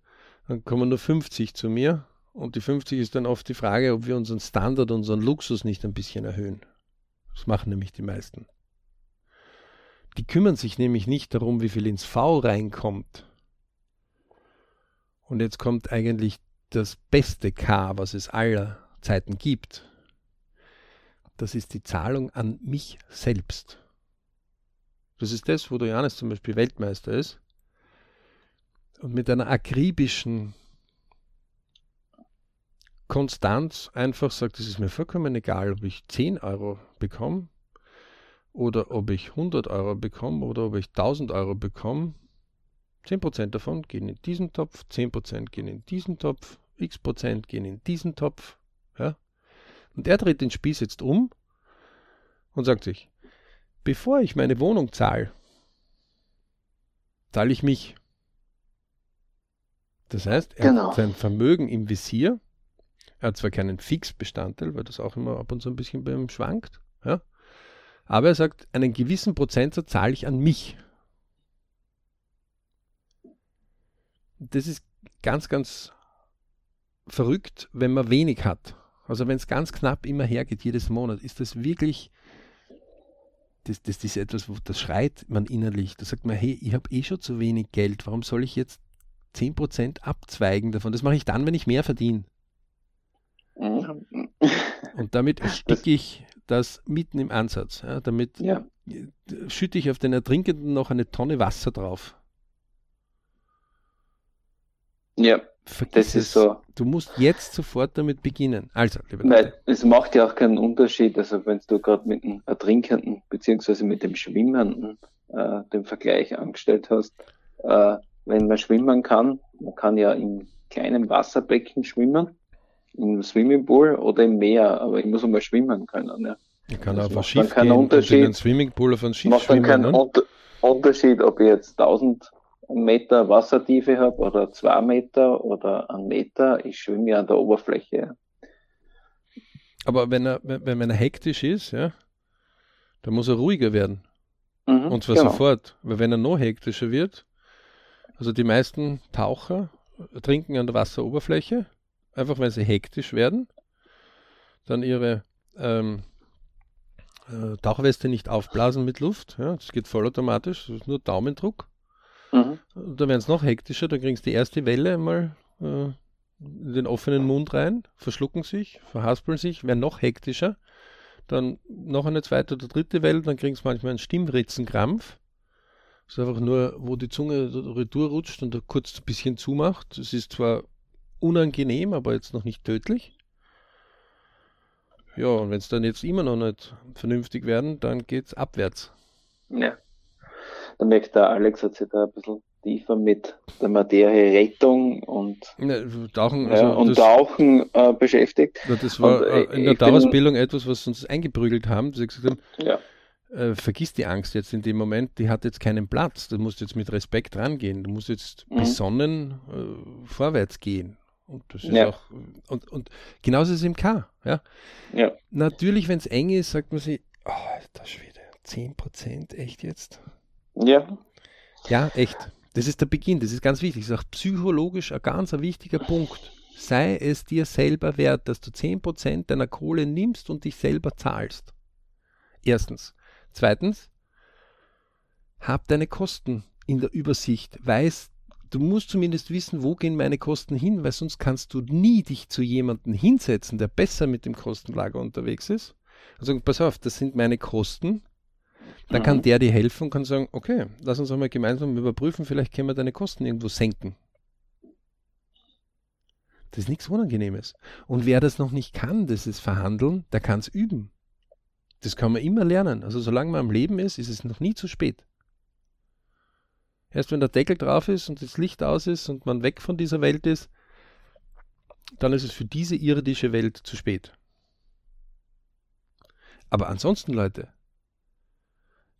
dann kommen nur 50 zu mir und die 50 ist dann oft die Frage, ob wir unseren Standard, unseren Luxus nicht ein bisschen erhöhen. Das machen nämlich die meisten. Die kümmern sich nämlich nicht darum, wie viel ins V reinkommt. Und jetzt kommt eigentlich das beste K, was es aller Zeiten gibt. Das ist die Zahlung an mich selbst. Das ist das, wo der Johannes zum Beispiel Weltmeister ist und mit einer akribischen Konstanz einfach sagt, es ist mir vollkommen egal, ob ich 10 Euro bekomme oder ob ich 100 Euro bekomme oder ob ich 1000 Euro bekomme, 10% davon gehen in diesen Topf, 10% gehen in diesen Topf, x Prozent gehen in diesen Topf. Ja? Und er dreht den Spieß jetzt um und sagt sich, bevor ich meine Wohnung zahle, zahle ich mich. Das heißt, er genau. hat sein Vermögen im Visier. Er hat zwar keinen Fixbestandteil, weil das auch immer ab und zu ein bisschen bei ihm schwankt. Ja? Aber er sagt, einen gewissen Prozentsatz zahle ich an mich. Das ist ganz, ganz verrückt, wenn man wenig hat. Also wenn es ganz knapp immer hergeht, jedes Monat, ist das wirklich, das, das ist etwas, wo das schreit man innerlich. Da sagt man, hey, ich habe eh schon zu wenig Geld, warum soll ich jetzt 10% abzweigen davon? Das mache ich dann, wenn ich mehr verdiene. Mhm. Und damit ersticke ich das mitten im Ansatz. Ja, damit ja. schütte ich auf den Ertrinkenden noch eine Tonne Wasser drauf. Ja, Vergiss das ist so. Du musst jetzt sofort damit beginnen. Also, liebe Weil es macht ja auch keinen Unterschied, also wenn du gerade mit dem Ertrinkenden beziehungsweise mit dem Schwimmenden äh, den Vergleich angestellt hast, äh, wenn man schwimmen kann, man kann ja in kleinem Wasserbecken schwimmen, im Swimmingpool oder im Meer, aber ich muss einmal schwimmen können. Ja. Ich kann auf ein Schiff gehen und in einen Swimmingpool auf ein Schiff macht schwimmen. Macht dann keinen ne? Unter Unterschied, ob ich jetzt 1000 Meter Wassertiefe habe oder zwei Meter oder ein Meter, ich schwimme ja an der Oberfläche. Aber wenn er, wenn, wenn er hektisch ist, ja, dann muss er ruhiger werden. Mhm, Und zwar genau. sofort. Weil wenn er noch hektischer wird, also die meisten Taucher trinken an der Wasseroberfläche, einfach weil sie hektisch werden, dann ihre ähm, äh, Tauchweste nicht aufblasen mit Luft. Ja, das geht vollautomatisch, das ist nur Daumendruck. Mhm. Da werden es noch hektischer, da kriegst du die erste Welle mal äh, in den offenen Mund rein, verschlucken sich, verhaspeln sich, werden noch hektischer. Dann noch eine zweite oder dritte Welle, dann kriegst du manchmal einen Stimmritzenkrampf. Das ist einfach nur, wo die Zunge retour rutscht und da kurz ein bisschen zumacht. Es ist zwar unangenehm, aber jetzt noch nicht tödlich. Ja, und wenn es dann jetzt immer noch nicht vernünftig werden, dann geht es abwärts. Ja da merkt der Alex hat sich da ein bisschen tiefer mit der Materie Rettung und ne, Tauchen, also ja, und Tauchen äh, beschäftigt. Ja, das war und, äh, in der Dauerausbildung etwas, was uns eingeprügelt haben. Sie gesagt haben, ja. äh, vergiss die Angst jetzt in dem Moment, die hat jetzt keinen Platz. Du musst jetzt mit Respekt rangehen. Du musst jetzt mhm. besonnen äh, vorwärts gehen. Und das ist ja. auch, und, und genauso ist es im K. Ja? Ja. Natürlich, wenn es eng ist, sagt man sich, oh, das Schwede, 10%, echt jetzt? Ja. Ja, echt. Das ist der Beginn, das ist ganz wichtig. Das ist auch psychologisch ein ganz wichtiger Punkt. Sei es dir selber wert, dass du 10% deiner Kohle nimmst und dich selber zahlst. Erstens. Zweitens, hab deine Kosten in der Übersicht. Weiß, du musst zumindest wissen, wo gehen meine Kosten hin, weil sonst kannst du nie dich zu jemandem hinsetzen, der besser mit dem Kostenlager unterwegs ist. Also pass auf, das sind meine Kosten dann mhm. kann der dir helfen und kann sagen, okay, lass uns einmal gemeinsam überprüfen, vielleicht können wir deine Kosten irgendwo senken. Das ist nichts Unangenehmes. Und wer das noch nicht kann, das ist Verhandeln, der kann es üben. Das kann man immer lernen. Also solange man am Leben ist, ist es noch nie zu spät. Erst wenn der Deckel drauf ist und das Licht aus ist und man weg von dieser Welt ist, dann ist es für diese irdische Welt zu spät. Aber ansonsten, Leute,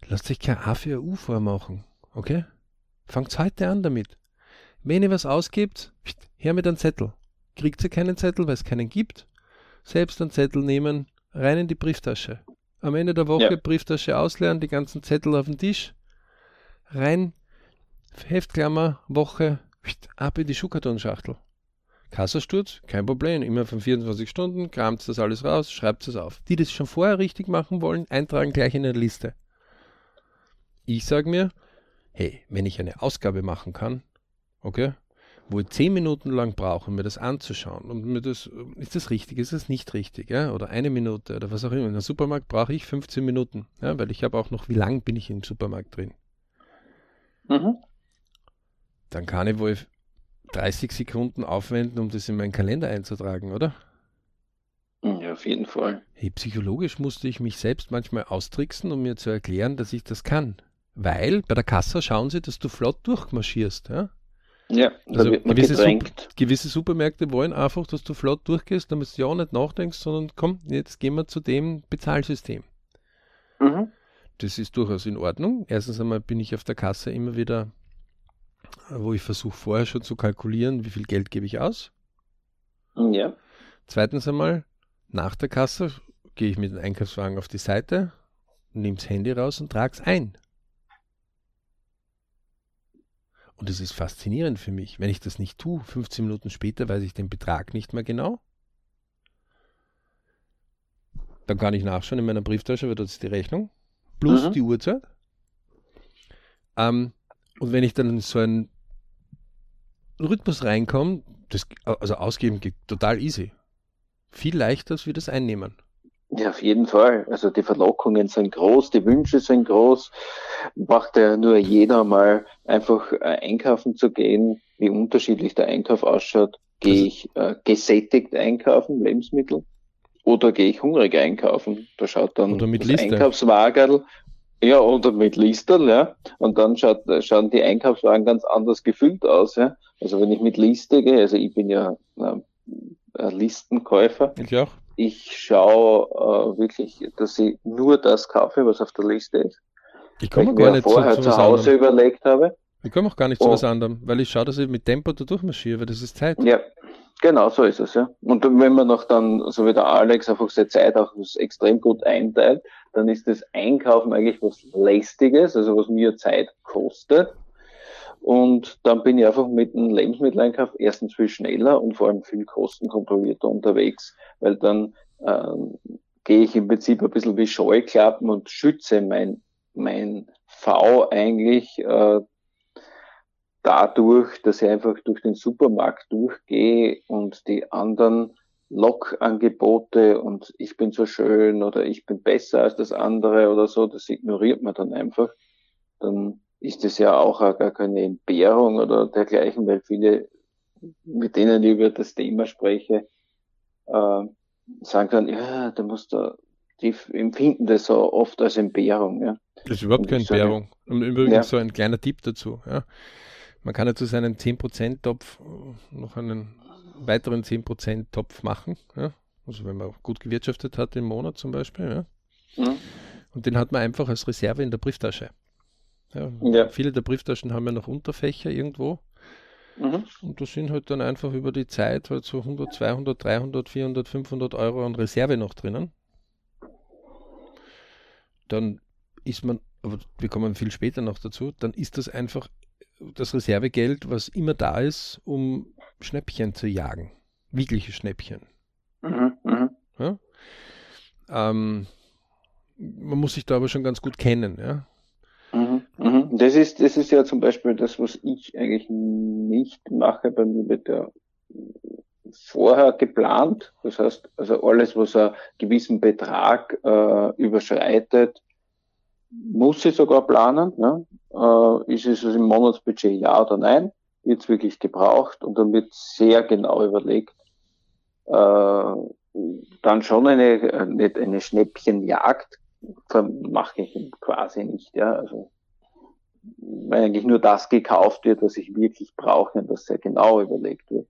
Lasst euch kein A für U vormachen, okay? Fangt heute an damit. Wenn ihr was ausgibt, her mit einem Zettel. Kriegt ihr keinen Zettel, weil es keinen gibt? Selbst einen Zettel nehmen, rein in die Brieftasche. Am Ende der Woche ja. Brieftasche ausleeren, die ganzen Zettel auf den Tisch, rein, Heftklammer, Woche, ab in die Schuhkartonschachtel. Kassasturz, kein Problem, immer von 24 Stunden, kramt das alles raus, schreibt es auf. Die, die das schon vorher richtig machen wollen, eintragen gleich in eine Liste. Ich sage mir, hey, wenn ich eine Ausgabe machen kann, okay, wo ich zehn Minuten lang brauche, um mir das anzuschauen und mir das, ist das richtig, ist das nicht richtig, ja, oder eine Minute oder was auch immer. In der Supermarkt brauche ich 15 Minuten, ja, weil ich habe auch noch, wie lang bin ich im Supermarkt drin. Mhm. Dann kann ich wohl 30 Sekunden aufwenden, um das in meinen Kalender einzutragen, oder? Ja, auf jeden Fall. Hey, psychologisch musste ich mich selbst manchmal austricksen, um mir zu erklären, dass ich das kann. Weil bei der Kasse schauen sie, dass du flott durchmarschierst. Ja, ja also gewisse, Super, gewisse, Supermärkte wollen einfach, dass du flott durchgehst, damit du ja auch nicht nachdenkst, sondern komm, jetzt gehen wir zu dem Bezahlsystem. Mhm. Das ist durchaus in Ordnung. Erstens einmal bin ich auf der Kasse immer wieder, wo ich versuche vorher schon zu kalkulieren, wie viel Geld gebe ich aus. Ja. Zweitens einmal, nach der Kasse gehe ich mit dem Einkaufswagen auf die Seite, nehme das Handy raus und trage es ein. Und es ist faszinierend für mich. Wenn ich das nicht tue, 15 Minuten später weiß ich den Betrag nicht mehr genau. Dann kann ich nachschauen in meiner Brieftasche, weil das ist die Rechnung, plus mhm. die Uhrzeit. Ähm, und wenn ich dann in so einen Rhythmus reinkomme, das, also ausgeben geht total easy. Viel leichter als wir das einnehmen. Ja, auf jeden Fall. Also die Verlockungen sind groß, die Wünsche sind groß. Macht ja nur jeder mal einfach äh, einkaufen zu gehen, wie unterschiedlich der Einkauf ausschaut. Gehe ich äh, gesättigt einkaufen, Lebensmittel, oder gehe ich hungrig einkaufen? Da schaut dann oder mit das Einkaufswagen, ja, oder mit Listern, ja. Und dann schaut, schauen die Einkaufswagen ganz anders gefüllt aus, ja. Also wenn ich mit Liste gehe, also ich bin ja äh, Listenkäufer. Ich auch ich schaue äh, wirklich, dass ich nur das kaufe, was auf der Liste ist. Ich komme gar nicht vorher zu, zu, zu Hause anderem. überlegt habe. Ich komme auch gar nicht zu oh. was anderem, weil ich schaue, dass ich mit Tempo da durchmarschiere, weil das ist Zeit. Ja, genau, so ist es, ja. Und wenn man noch dann, so wie der Alex, einfach seine Zeit auch extrem gut einteilt, dann ist das Einkaufen eigentlich was Lästiges, also was mir Zeit kostet. Und dann bin ich einfach mit dem Lebensmitteleinkauf erstens viel schneller und vor allem viel kostenkontrollierter unterwegs, weil dann ähm, gehe ich im Prinzip ein bisschen wie Scheuklappen und schütze mein, mein V eigentlich äh, dadurch, dass ich einfach durch den Supermarkt durchgehe und die anderen Log-Angebote und ich bin so schön oder ich bin besser als das andere oder so, das ignoriert man dann einfach. Dann ist es ja auch gar keine Entbehrung oder dergleichen, weil viele, mit denen ich über das Thema spreche, äh, sagen dann, ja, da musst du, die empfinden das so oft als Entbehrung. Ja. Das ist überhaupt keine Entbehrung. Und übrigens ja. so ein kleiner Tipp dazu. Ja. Man kann ja zu seinem 10%-Topf noch einen weiteren 10%-Topf machen. Ja. Also wenn man gut gewirtschaftet hat im Monat zum Beispiel. Ja. Mhm. Und den hat man einfach als Reserve in der Brieftasche. Ja, ja. Viele der Brieftaschen haben ja noch Unterfächer irgendwo. Mhm. Und da sind halt dann einfach über die Zeit halt so 100, 200, 300, 400, 500 Euro an Reserve noch drinnen. Dann ist man, aber wir kommen viel später noch dazu, dann ist das einfach das Reservegeld, was immer da ist, um Schnäppchen zu jagen. Wirkliche Schnäppchen. Mhm. Mhm. Ja? Ähm, man muss sich da aber schon ganz gut kennen. Ja? Mhm. Das ist, das ist ja zum Beispiel das, was ich eigentlich nicht mache. Bei mir wird ja vorher geplant. Das heißt, also alles, was einen gewissen Betrag äh, überschreitet, muss ich sogar planen. Ne? Äh, ist es im Monatsbudget ja oder nein? Wird es wirklich gebraucht? Und dann wird sehr genau überlegt. Äh, dann schon eine, nicht eine Schnäppchenjagd mache ich quasi nicht, ja. Also eigentlich nur das gekauft wird, was ich wirklich brauche und das sehr genau überlegt wird.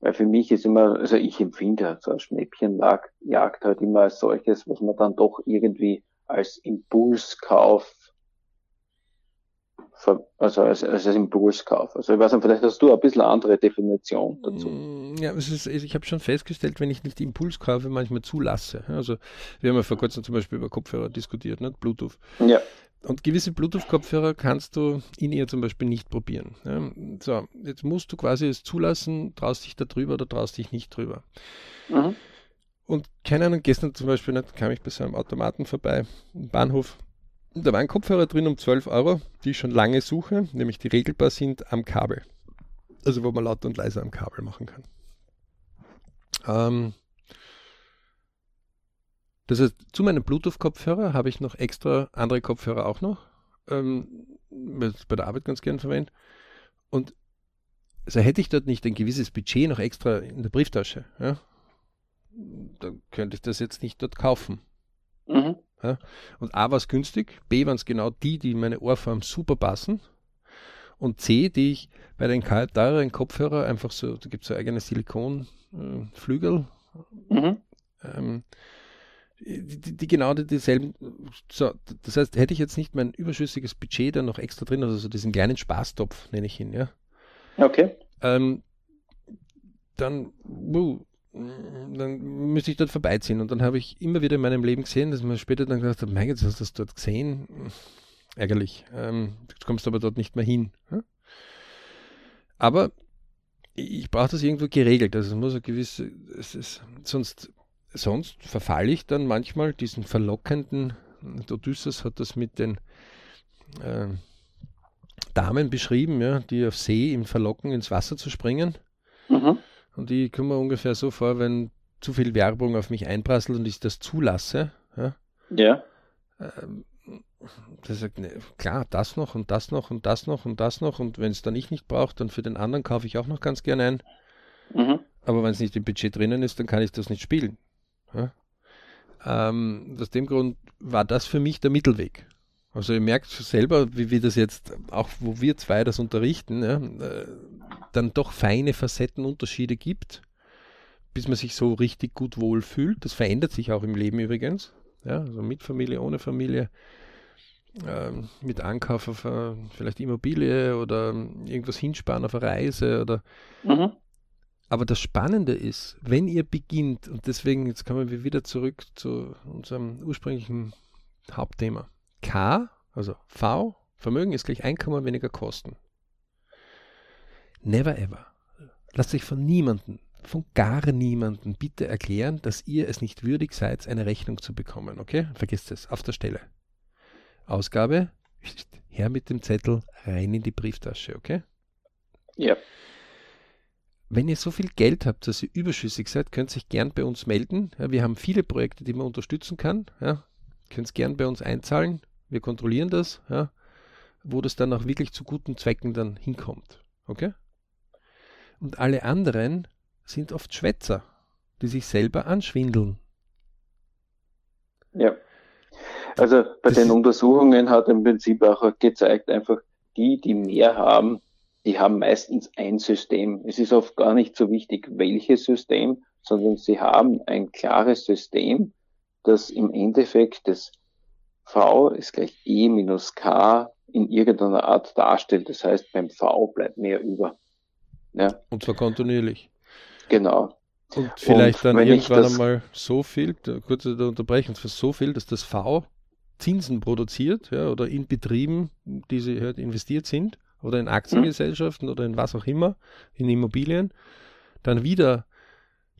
Weil für mich ist immer, also ich empfinde halt so eine Schnäppchenjagd halt immer als solches, was man dann doch irgendwie als Impulskauf also als, als Impulskauf. Also ich weiß nicht, vielleicht hast du ein bisschen andere Definition dazu. Mm, ja, ist, ich habe schon festgestellt, wenn ich nicht Impulskaufe manchmal zulasse. Also wir haben ja vor kurzem zum Beispiel über Kopfhörer diskutiert, ne? Bluetooth. Ja. Und gewisse Bluetooth-Kopfhörer kannst du in ihr zum Beispiel nicht probieren. Ja? So, jetzt musst du quasi es zulassen, traust dich da drüber oder traust dich nicht drüber. Mhm. Und keine Ahnung, gestern zum Beispiel nicht, kam ich bei so einem Automaten vorbei, im Bahnhof, da waren Kopfhörer drin um 12 Euro, die ich schon lange suche, nämlich die regelbar sind am Kabel. Also wo man lauter und leiser am Kabel machen kann. Ähm, das heißt, zu meinem Bluetooth-Kopfhörer habe ich noch extra andere Kopfhörer auch noch, ähm, bei der Arbeit ganz gern verwende. Und also hätte ich dort nicht ein gewisses Budget noch extra in der Brieftasche, ja, dann könnte ich das jetzt nicht dort kaufen. Mhm. Ja? Und A war es günstig, B waren es genau die, die in meine Ohrform super passen. Und C, die ich bei den teureren Kopfhörer einfach so, da gibt es so eigene Silikonflügel. Äh, mhm. ähm, die, die, genau die, dieselben. So, das heißt, hätte ich jetzt nicht mein überschüssiges Budget dann noch extra drin, also so diesen kleinen Spaßtopf, nenne ich ihn, ja. Okay. Ähm, dann, uh, dann müsste ich dort vorbeiziehen. Und dann habe ich immer wieder in meinem Leben gesehen, dass man später dann gesagt hat, mein Gott, hast du das dort gesehen? Ärgerlich. Ähm, du kommst aber dort nicht mehr hin. Aber ich brauche das irgendwo geregelt. Also es muss eine gewisse, es ist, sonst sonst verfalle ich dann manchmal diesen verlockenden, Odysseus hat das mit den äh, Damen beschrieben, ja, die auf See ihm verlocken, ins Wasser zu springen. Mhm. Und ich komme mir ungefähr so vor, wenn zu viel Werbung auf mich einprasselt und ich das zulasse. Ja. ja. Ähm, das sagt, ne, klar, das noch und das noch und das noch und das noch. Und wenn es dann ich nicht brauche, dann für den anderen kaufe ich auch noch ganz gerne ein. Mhm. Aber wenn es nicht im Budget drinnen ist, dann kann ich das nicht spielen. Ja? Ähm, aus dem Grund war das für mich der Mittelweg. Also ihr merkt selber, wie wir das jetzt, auch wo wir zwei das unterrichten, ja, äh, dann doch feine Facettenunterschiede gibt, bis man sich so richtig gut wohlfühlt. Das verändert sich auch im Leben übrigens. Ja, also mit Familie, ohne Familie, äh, mit Ankauf auf äh, vielleicht Immobilie oder irgendwas hinsparen auf eine Reise oder mhm. Aber das Spannende ist, wenn ihr beginnt, und deswegen, jetzt kommen wir wieder zurück zu unserem ursprünglichen Hauptthema. K, also V, Vermögen ist gleich Einkommen weniger Kosten. Never ever. Lasst euch von niemandem, von gar niemandem bitte erklären, dass ihr es nicht würdig seid, eine Rechnung zu bekommen. Okay? Vergesst es, auf der Stelle. Ausgabe, her mit dem Zettel, rein in die Brieftasche, okay? Ja. Wenn ihr so viel Geld habt, dass ihr überschüssig seid, könnt ihr euch gern bei uns melden. Ja, wir haben viele Projekte, die man unterstützen kann. Ja, könnt es gern bei uns einzahlen. Wir kontrollieren das, ja, wo das dann auch wirklich zu guten Zwecken dann hinkommt. Okay? Und alle anderen sind oft Schwätzer, die sich selber anschwindeln. Ja. Also bei das den Untersuchungen hat im Prinzip auch gezeigt, einfach die, die mehr haben, die haben meistens ein System. Es ist oft gar nicht so wichtig, welches System, sondern sie haben ein klares System, das im Endeffekt das V ist gleich E minus K in irgendeiner Art darstellt. Das heißt, beim V bleibt mehr über. Ja. Und zwar kontinuierlich. Genau. Und vielleicht Und dann irgendwann einmal so viel, kurz unterbrechen, so viel, dass das V Zinsen produziert ja, oder in Betrieben, die sie halt investiert sind oder in Aktiengesellschaften mhm. oder in was auch immer, in Immobilien, dann wieder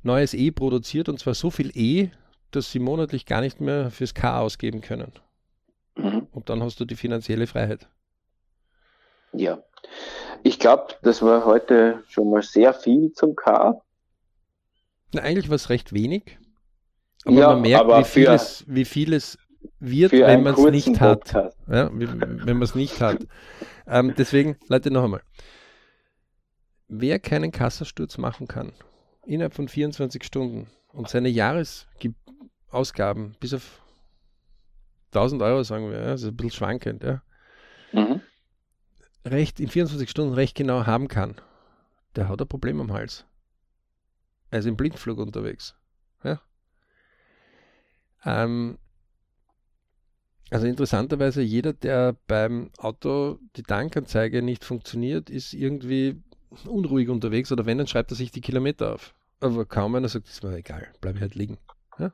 neues E produziert und zwar so viel E, dass sie monatlich gar nicht mehr fürs K ausgeben können. Mhm. Und dann hast du die finanzielle Freiheit. Ja, ich glaube, das war heute schon mal sehr viel zum K. Na, eigentlich war es recht wenig. Aber ja, man merkt, aber wie, viel es, wie viel es wird, wenn man es nicht hat. hat. Ja, wenn man es nicht hat. Ähm, deswegen, Leute, noch einmal. Wer keinen Kassasturz machen kann, innerhalb von 24 Stunden und seine Jahresausgaben bis auf 1000 Euro, sagen wir, ja, das ist ein bisschen schwankend, ja, mhm. recht in 24 Stunden recht genau haben kann, der hat ein Problem am Hals. Er ist im Blindflug unterwegs. Ja. Ähm, also interessanterweise, jeder, der beim Auto die Tankanzeige nicht funktioniert, ist irgendwie unruhig unterwegs oder wenn, dann schreibt er sich die Kilometer auf. Aber kaum einer sagt, ist mir egal, bleibe halt liegen. Ja?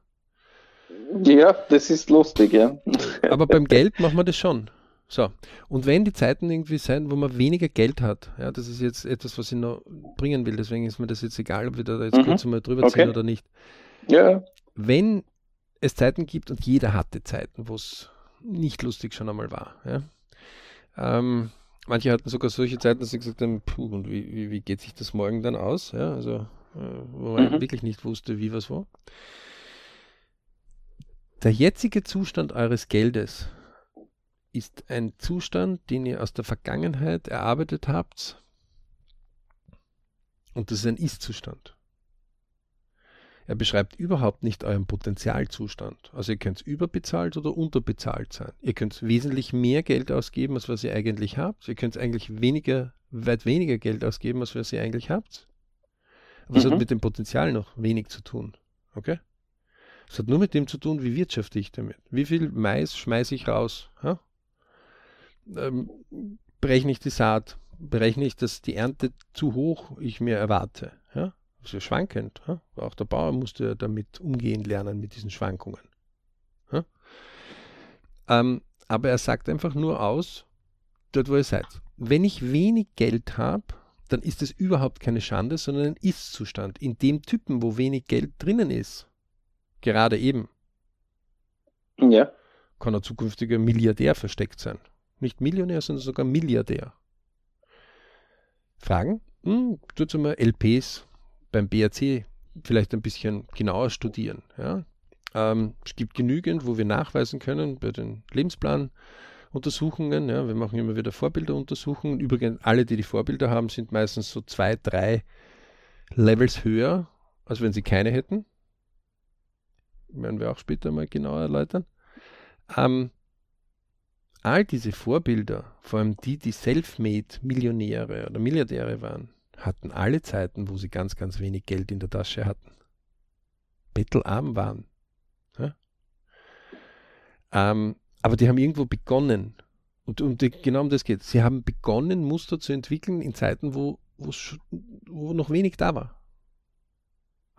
ja, das ist lustig, ja. Aber beim Geld machen wir das schon. So, und wenn die Zeiten irgendwie sein, wo man weniger Geld hat, ja, das ist jetzt etwas, was ich noch bringen will, deswegen ist mir das jetzt egal, ob wir da jetzt mhm. kurz mal drüber okay. ziehen oder nicht. Ja. Wenn es Zeiten gibt und jeder hatte Zeiten, wo es nicht lustig schon einmal war. Ja? Ähm, manche hatten sogar solche Zeiten, dass sie gesagt haben, puh, und wie, wie, wie geht sich das morgen dann aus? Ja, also, äh, wo man mhm. wirklich nicht wusste, wie was war. Der jetzige Zustand eures Geldes ist ein Zustand, den ihr aus der Vergangenheit erarbeitet habt. Und das ist ein Ist-Zustand. Er beschreibt überhaupt nicht euren Potenzialzustand. Also ihr könnt überbezahlt oder unterbezahlt sein. Ihr könnt wesentlich mehr Geld ausgeben, als was ihr eigentlich habt. Ihr könnt eigentlich weniger, weit weniger Geld ausgeben, als was ihr eigentlich habt. Aber es hat mhm. mit dem Potenzial noch wenig zu tun. Okay? Es hat nur mit dem zu tun, wie wirtschafte ich damit. Wie viel Mais schmeiße ich raus? Ja? Ähm, berechne ich die Saat? Berechne ich, dass die Ernte zu hoch ich mir erwarte? Ja? So schwankend. Ja? Auch der Bauer musste damit umgehen lernen, mit diesen Schwankungen. Ja? Ähm, aber er sagt einfach nur aus, dort wo ihr seid. Wenn ich wenig Geld habe, dann ist es überhaupt keine Schande, sondern ein Ist-Zustand. In dem Typen, wo wenig Geld drinnen ist, gerade eben. Ja. Kann ein zukünftiger Milliardär versteckt sein. Nicht Millionär, sondern sogar Milliardär. Fragen? Hm, tut mal LPs beim BRC vielleicht ein bisschen genauer studieren. Ja? Ähm, es gibt genügend, wo wir nachweisen können bei den Lebensplanuntersuchungen. Ja, wir machen immer wieder Vorbilderuntersuchungen. Übrigens, alle, die die Vorbilder haben, sind meistens so zwei, drei Levels höher, als wenn sie keine hätten. Werden wir auch später mal genauer erläutern. Ähm, all diese Vorbilder, vor allem die, die Selfmade-Millionäre oder Milliardäre waren, hatten alle Zeiten, wo sie ganz, ganz wenig Geld in der Tasche hatten. Bettelarm waren. Ja? Ähm, aber die haben irgendwo begonnen. Und, und die, genau um das geht. Sie haben begonnen, Muster zu entwickeln in Zeiten, wo, wo noch wenig da war.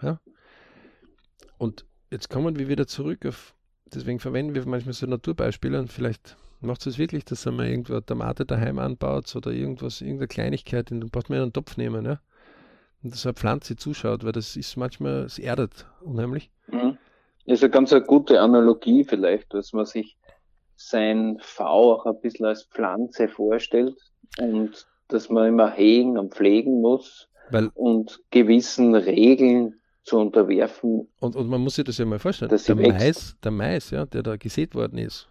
Ja? Und jetzt kommen wir wieder zurück auf, deswegen verwenden wir manchmal so Naturbeispiele und vielleicht macht es wirklich, dass man irgendwo eine Tomate daheim anbaut oder irgendwas, irgendeine Kleinigkeit, dann braucht man einen Topf nehmen, ja. Und dass eine Pflanze zuschaut, weil das ist manchmal, es erdet unheimlich. Mhm. Das ist eine ganz eine gute Analogie vielleicht, dass man sich sein V auch ein bisschen als Pflanze vorstellt und dass man immer hegen und pflegen muss weil, und gewissen Regeln zu unterwerfen. Und, und man muss sich das ja mal vorstellen. Der Mais, der Mais, ja, der da gesät worden ist,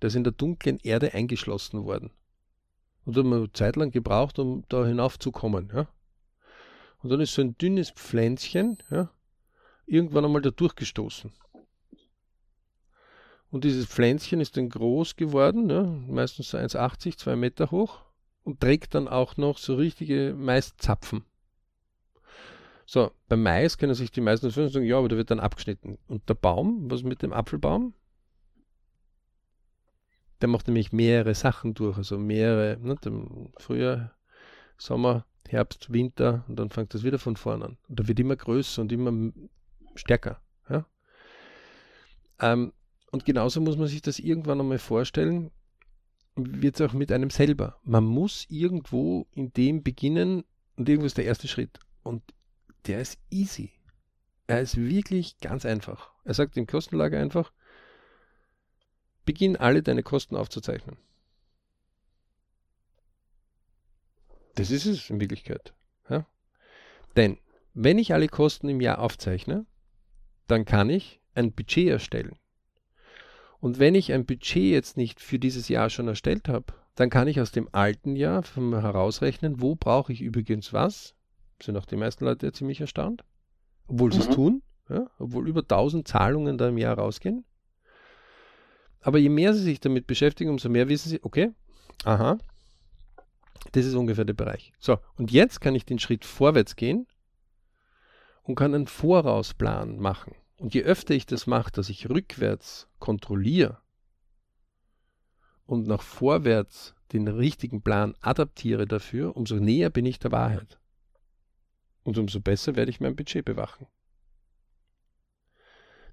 der ist in der dunklen Erde eingeschlossen worden. Und hat man eine Zeit lang gebraucht, um da hinaufzukommen. Ja? Und dann ist so ein dünnes Pflänzchen ja, irgendwann einmal da durchgestoßen. Und dieses Pflänzchen ist dann groß geworden, ja, meistens so 1,80, 2 Meter hoch und trägt dann auch noch so richtige Maiszapfen. So, beim Mais können sich die meisten sagen, ja, aber der wird dann abgeschnitten. Und der Baum, was mit dem Apfelbaum? Der macht nämlich mehrere Sachen durch, also mehrere, ne, Frühjahr, Sommer, Herbst, Winter und dann fängt das wieder von vorne an. Und da wird immer größer und immer stärker. Ja? Ähm, und genauso muss man sich das irgendwann einmal vorstellen, wird es auch mit einem selber. Man muss irgendwo in dem beginnen und irgendwo ist der erste Schritt. Und der ist easy. Er ist wirklich ganz einfach. Er sagt im Kostenlager einfach, Beginn alle deine Kosten aufzuzeichnen. Das ist es in Wirklichkeit. Ja? Denn wenn ich alle Kosten im Jahr aufzeichne, dann kann ich ein Budget erstellen. Und wenn ich ein Budget jetzt nicht für dieses Jahr schon erstellt habe, dann kann ich aus dem alten Jahr herausrechnen, wo brauche ich übrigens was. Sind auch die meisten Leute ja ziemlich erstaunt, obwohl sie es mhm. tun, ja, obwohl über 1000 Zahlungen da im Jahr rausgehen. Aber je mehr Sie sich damit beschäftigen, umso mehr wissen Sie, okay, aha, das ist ungefähr der Bereich. So, und jetzt kann ich den Schritt vorwärts gehen und kann einen Vorausplan machen. Und je öfter ich das mache, dass ich rückwärts kontrolliere und nach vorwärts den richtigen Plan adaptiere dafür, umso näher bin ich der Wahrheit. Und umso besser werde ich mein Budget bewachen.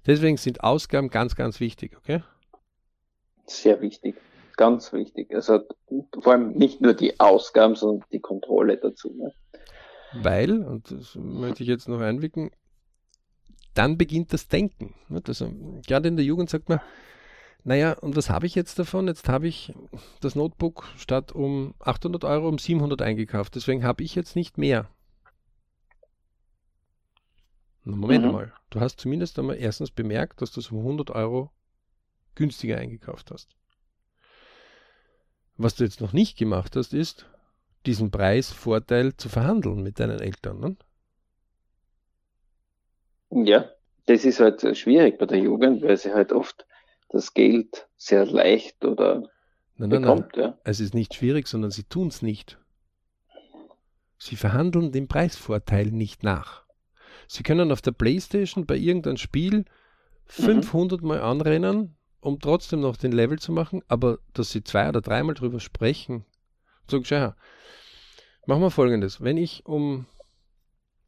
Deswegen sind Ausgaben ganz, ganz wichtig, okay? Sehr wichtig, ganz wichtig. Also vor allem nicht nur die Ausgaben, sondern die Kontrolle dazu. Ne? Weil, und das möchte ich jetzt noch einwickeln, dann beginnt das Denken. Also, gerade in der Jugend sagt man, naja, und was habe ich jetzt davon? Jetzt habe ich das Notebook statt um 800 Euro um 700 eingekauft. Deswegen habe ich jetzt nicht mehr. Moment mhm. mal, du hast zumindest einmal erstens bemerkt, dass du es um 100 Euro günstiger eingekauft hast. Was du jetzt noch nicht gemacht hast, ist, diesen Preisvorteil zu verhandeln mit deinen Eltern. Ne? Ja, das ist halt schwierig bei der Jugend, weil sie halt oft das Geld sehr leicht oder nein, nein, bekommt. Nein. Ja. Es ist nicht schwierig, sondern sie tun es nicht. Sie verhandeln den Preisvorteil nicht nach. Sie können auf der Playstation bei irgendeinem Spiel 500 mhm. Mal anrennen um trotzdem noch den Level zu machen, aber dass sie zwei oder dreimal drüber sprechen, so schau machen wir folgendes. Wenn ich um,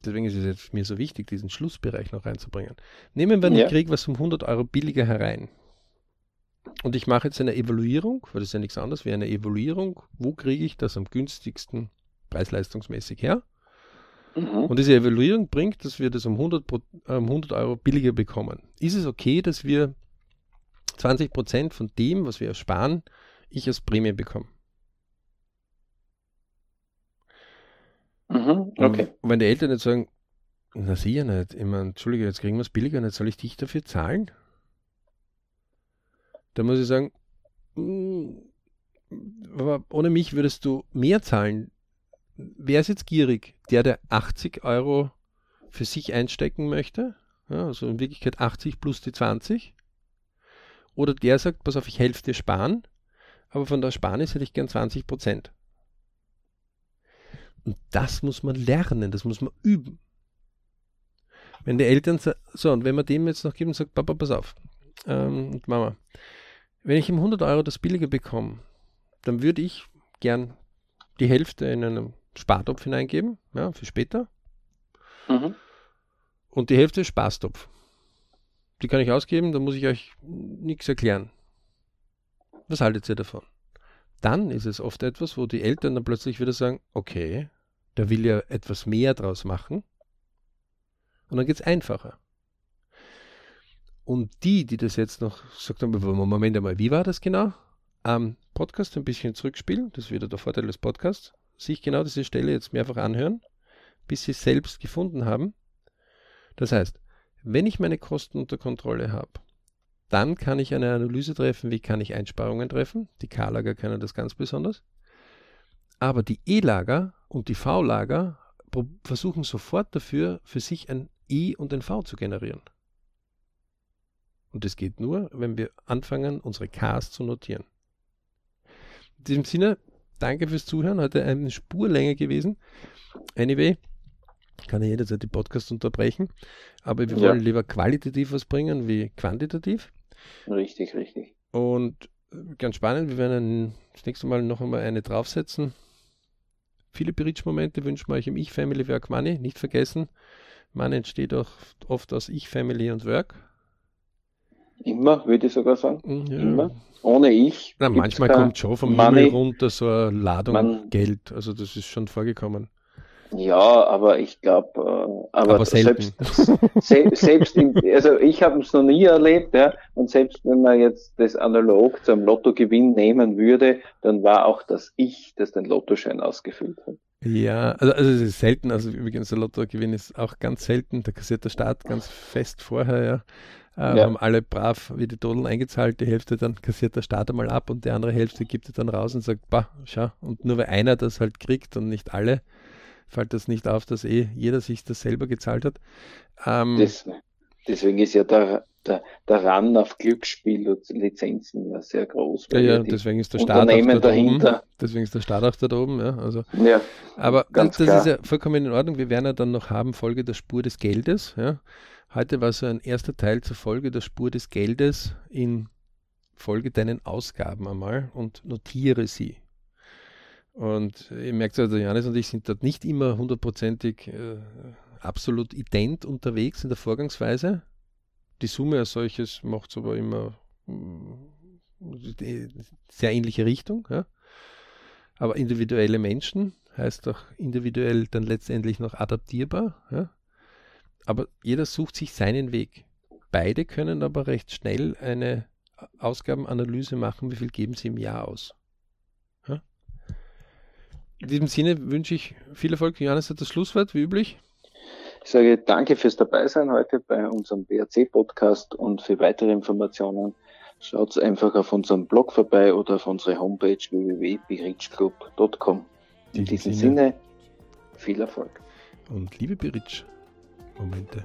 deswegen ist es jetzt mir so wichtig, diesen Schlussbereich noch reinzubringen. Nehmen wir, ja. ich kriege was um 100 Euro billiger herein. Und ich mache jetzt eine Evaluierung, weil das ist ja nichts anderes wie eine Evaluierung. Wo kriege ich das am günstigsten preisleistungsmäßig her? Mhm. Und diese Evaluierung bringt, dass wir das um 100, Pro, äh, 100 Euro billiger bekommen. Ist es okay, dass wir 20 Prozent von dem, was wir ersparen, ich als Prämie bekomme? Mhm, okay. Und wenn die Eltern jetzt sagen, na sicher nicht, ich meine, Entschuldige, jetzt kriegen wir es billiger, jetzt soll ich dich dafür zahlen? Dann muss ich sagen, mm, aber ohne mich würdest du mehr zahlen. Wer ist jetzt gierig? Der, der 80 Euro für sich einstecken möchte, ja, also in Wirklichkeit 80 plus die 20, oder der sagt, pass auf, ich helfe dir sparen, aber von der Sparnis hätte ich gern 20 Prozent. Und das muss man lernen, das muss man üben. Wenn die Eltern so, und wenn man dem jetzt noch gibt und sagt, Papa, pass auf, ähm, und Mama, wenn ich ihm 100 Euro das billiger bekomme, dann würde ich gern die Hälfte in einen Spartopf hineingeben, ja, für später. Mhm. Und die Hälfte ist Spaßtopf. Die kann ich ausgeben, da muss ich euch nichts erklären. Was haltet ihr davon? Dann ist es oft etwas, wo die Eltern dann plötzlich wieder sagen, okay, der will ja etwas mehr draus machen. Und dann geht es einfacher. Und die, die das jetzt noch sagt, Moment einmal, wie war das genau? Am Podcast ein bisschen zurückspielen, das ist wieder der Vorteil des Podcasts, sich genau diese Stelle jetzt mehrfach anhören, bis sie es selbst gefunden haben. Das heißt, wenn ich meine Kosten unter Kontrolle habe, dann kann ich eine Analyse treffen, wie kann ich Einsparungen treffen. Die K-Lager können das ganz besonders. Aber die E-Lager und die V-Lager versuchen sofort dafür, für sich ein E und ein V zu generieren. Und das geht nur, wenn wir anfangen, unsere Ks zu notieren. In diesem Sinne, danke fürs Zuhören. Heute eine Spurlänge gewesen. Anyway, kann ja jederzeit die Podcast unterbrechen. Aber wir ja. wollen lieber qualitativ was bringen wie quantitativ. Richtig, richtig. Und ganz spannend, wir werden das nächste Mal noch einmal eine draufsetzen. Viele Bridge-Momente wünschen wir euch im Ich-Family Work Money. Nicht vergessen, Money entsteht auch oft aus Ich-Family und Work. Immer, würde ich sogar sagen. Mhm, ja. Immer. Ohne Ich. Na, manchmal kommt schon vom Money. Himmel runter so eine Ladung Man, Geld. Also das ist schon vorgekommen. Ja, aber ich glaube, äh, aber, aber selbst, selbst in, also ich habe es noch nie erlebt, ja, und selbst wenn man jetzt das analog zum Lottogewinn nehmen würde, dann war auch das Ich, das den Lottoschein ausgefüllt hat. Ja, also, also es ist selten, also übrigens der Lottogewinn ist auch ganz selten, da kassiert der Staat ganz fest vorher, ja. Äh, ja. Haben alle brav wie die Todeln eingezahlt, die Hälfte dann kassiert der Staat einmal ab und die andere Hälfte gibt er dann raus und sagt, bah, schau, und nur weil einer das halt kriegt und nicht alle, fällt das nicht auf, dass eh jeder sich das selber gezahlt hat. Ähm, das, deswegen ist ja der, der, der Run auf Glücksspiellizenzen ja sehr groß. Ja, ja, deswegen ist der Staat auch da dahinter. Oben. Deswegen ist der Staat auch da oben. Ja, also, ja, aber das, das ist ja vollkommen in Ordnung. Wir werden ja dann noch haben Folge der Spur des Geldes. Ja. Heute war so ein erster Teil zur Folge der Spur des Geldes in Folge deinen Ausgaben einmal und notiere sie. Und ihr merkt also, Janis und ich sind dort nicht immer hundertprozentig äh, absolut ident unterwegs in der Vorgangsweise. Die Summe als solches macht es aber immer äh, sehr ähnliche Richtung. Ja. Aber individuelle Menschen heißt auch individuell dann letztendlich noch adaptierbar. Ja. Aber jeder sucht sich seinen Weg. Beide können aber recht schnell eine Ausgabenanalyse machen, wie viel geben sie im Jahr aus. In diesem Sinne wünsche ich viel Erfolg. Johannes hat das Schlusswort, wie üblich. Ich sage danke fürs Dabeisein heute bei unserem BRC-Podcast und für weitere Informationen schaut einfach auf unserem Blog vorbei oder auf unsere Homepage www.berichclub.com. In diesem Sinne, viel Erfolg. Und liebe Beritsch, Momente.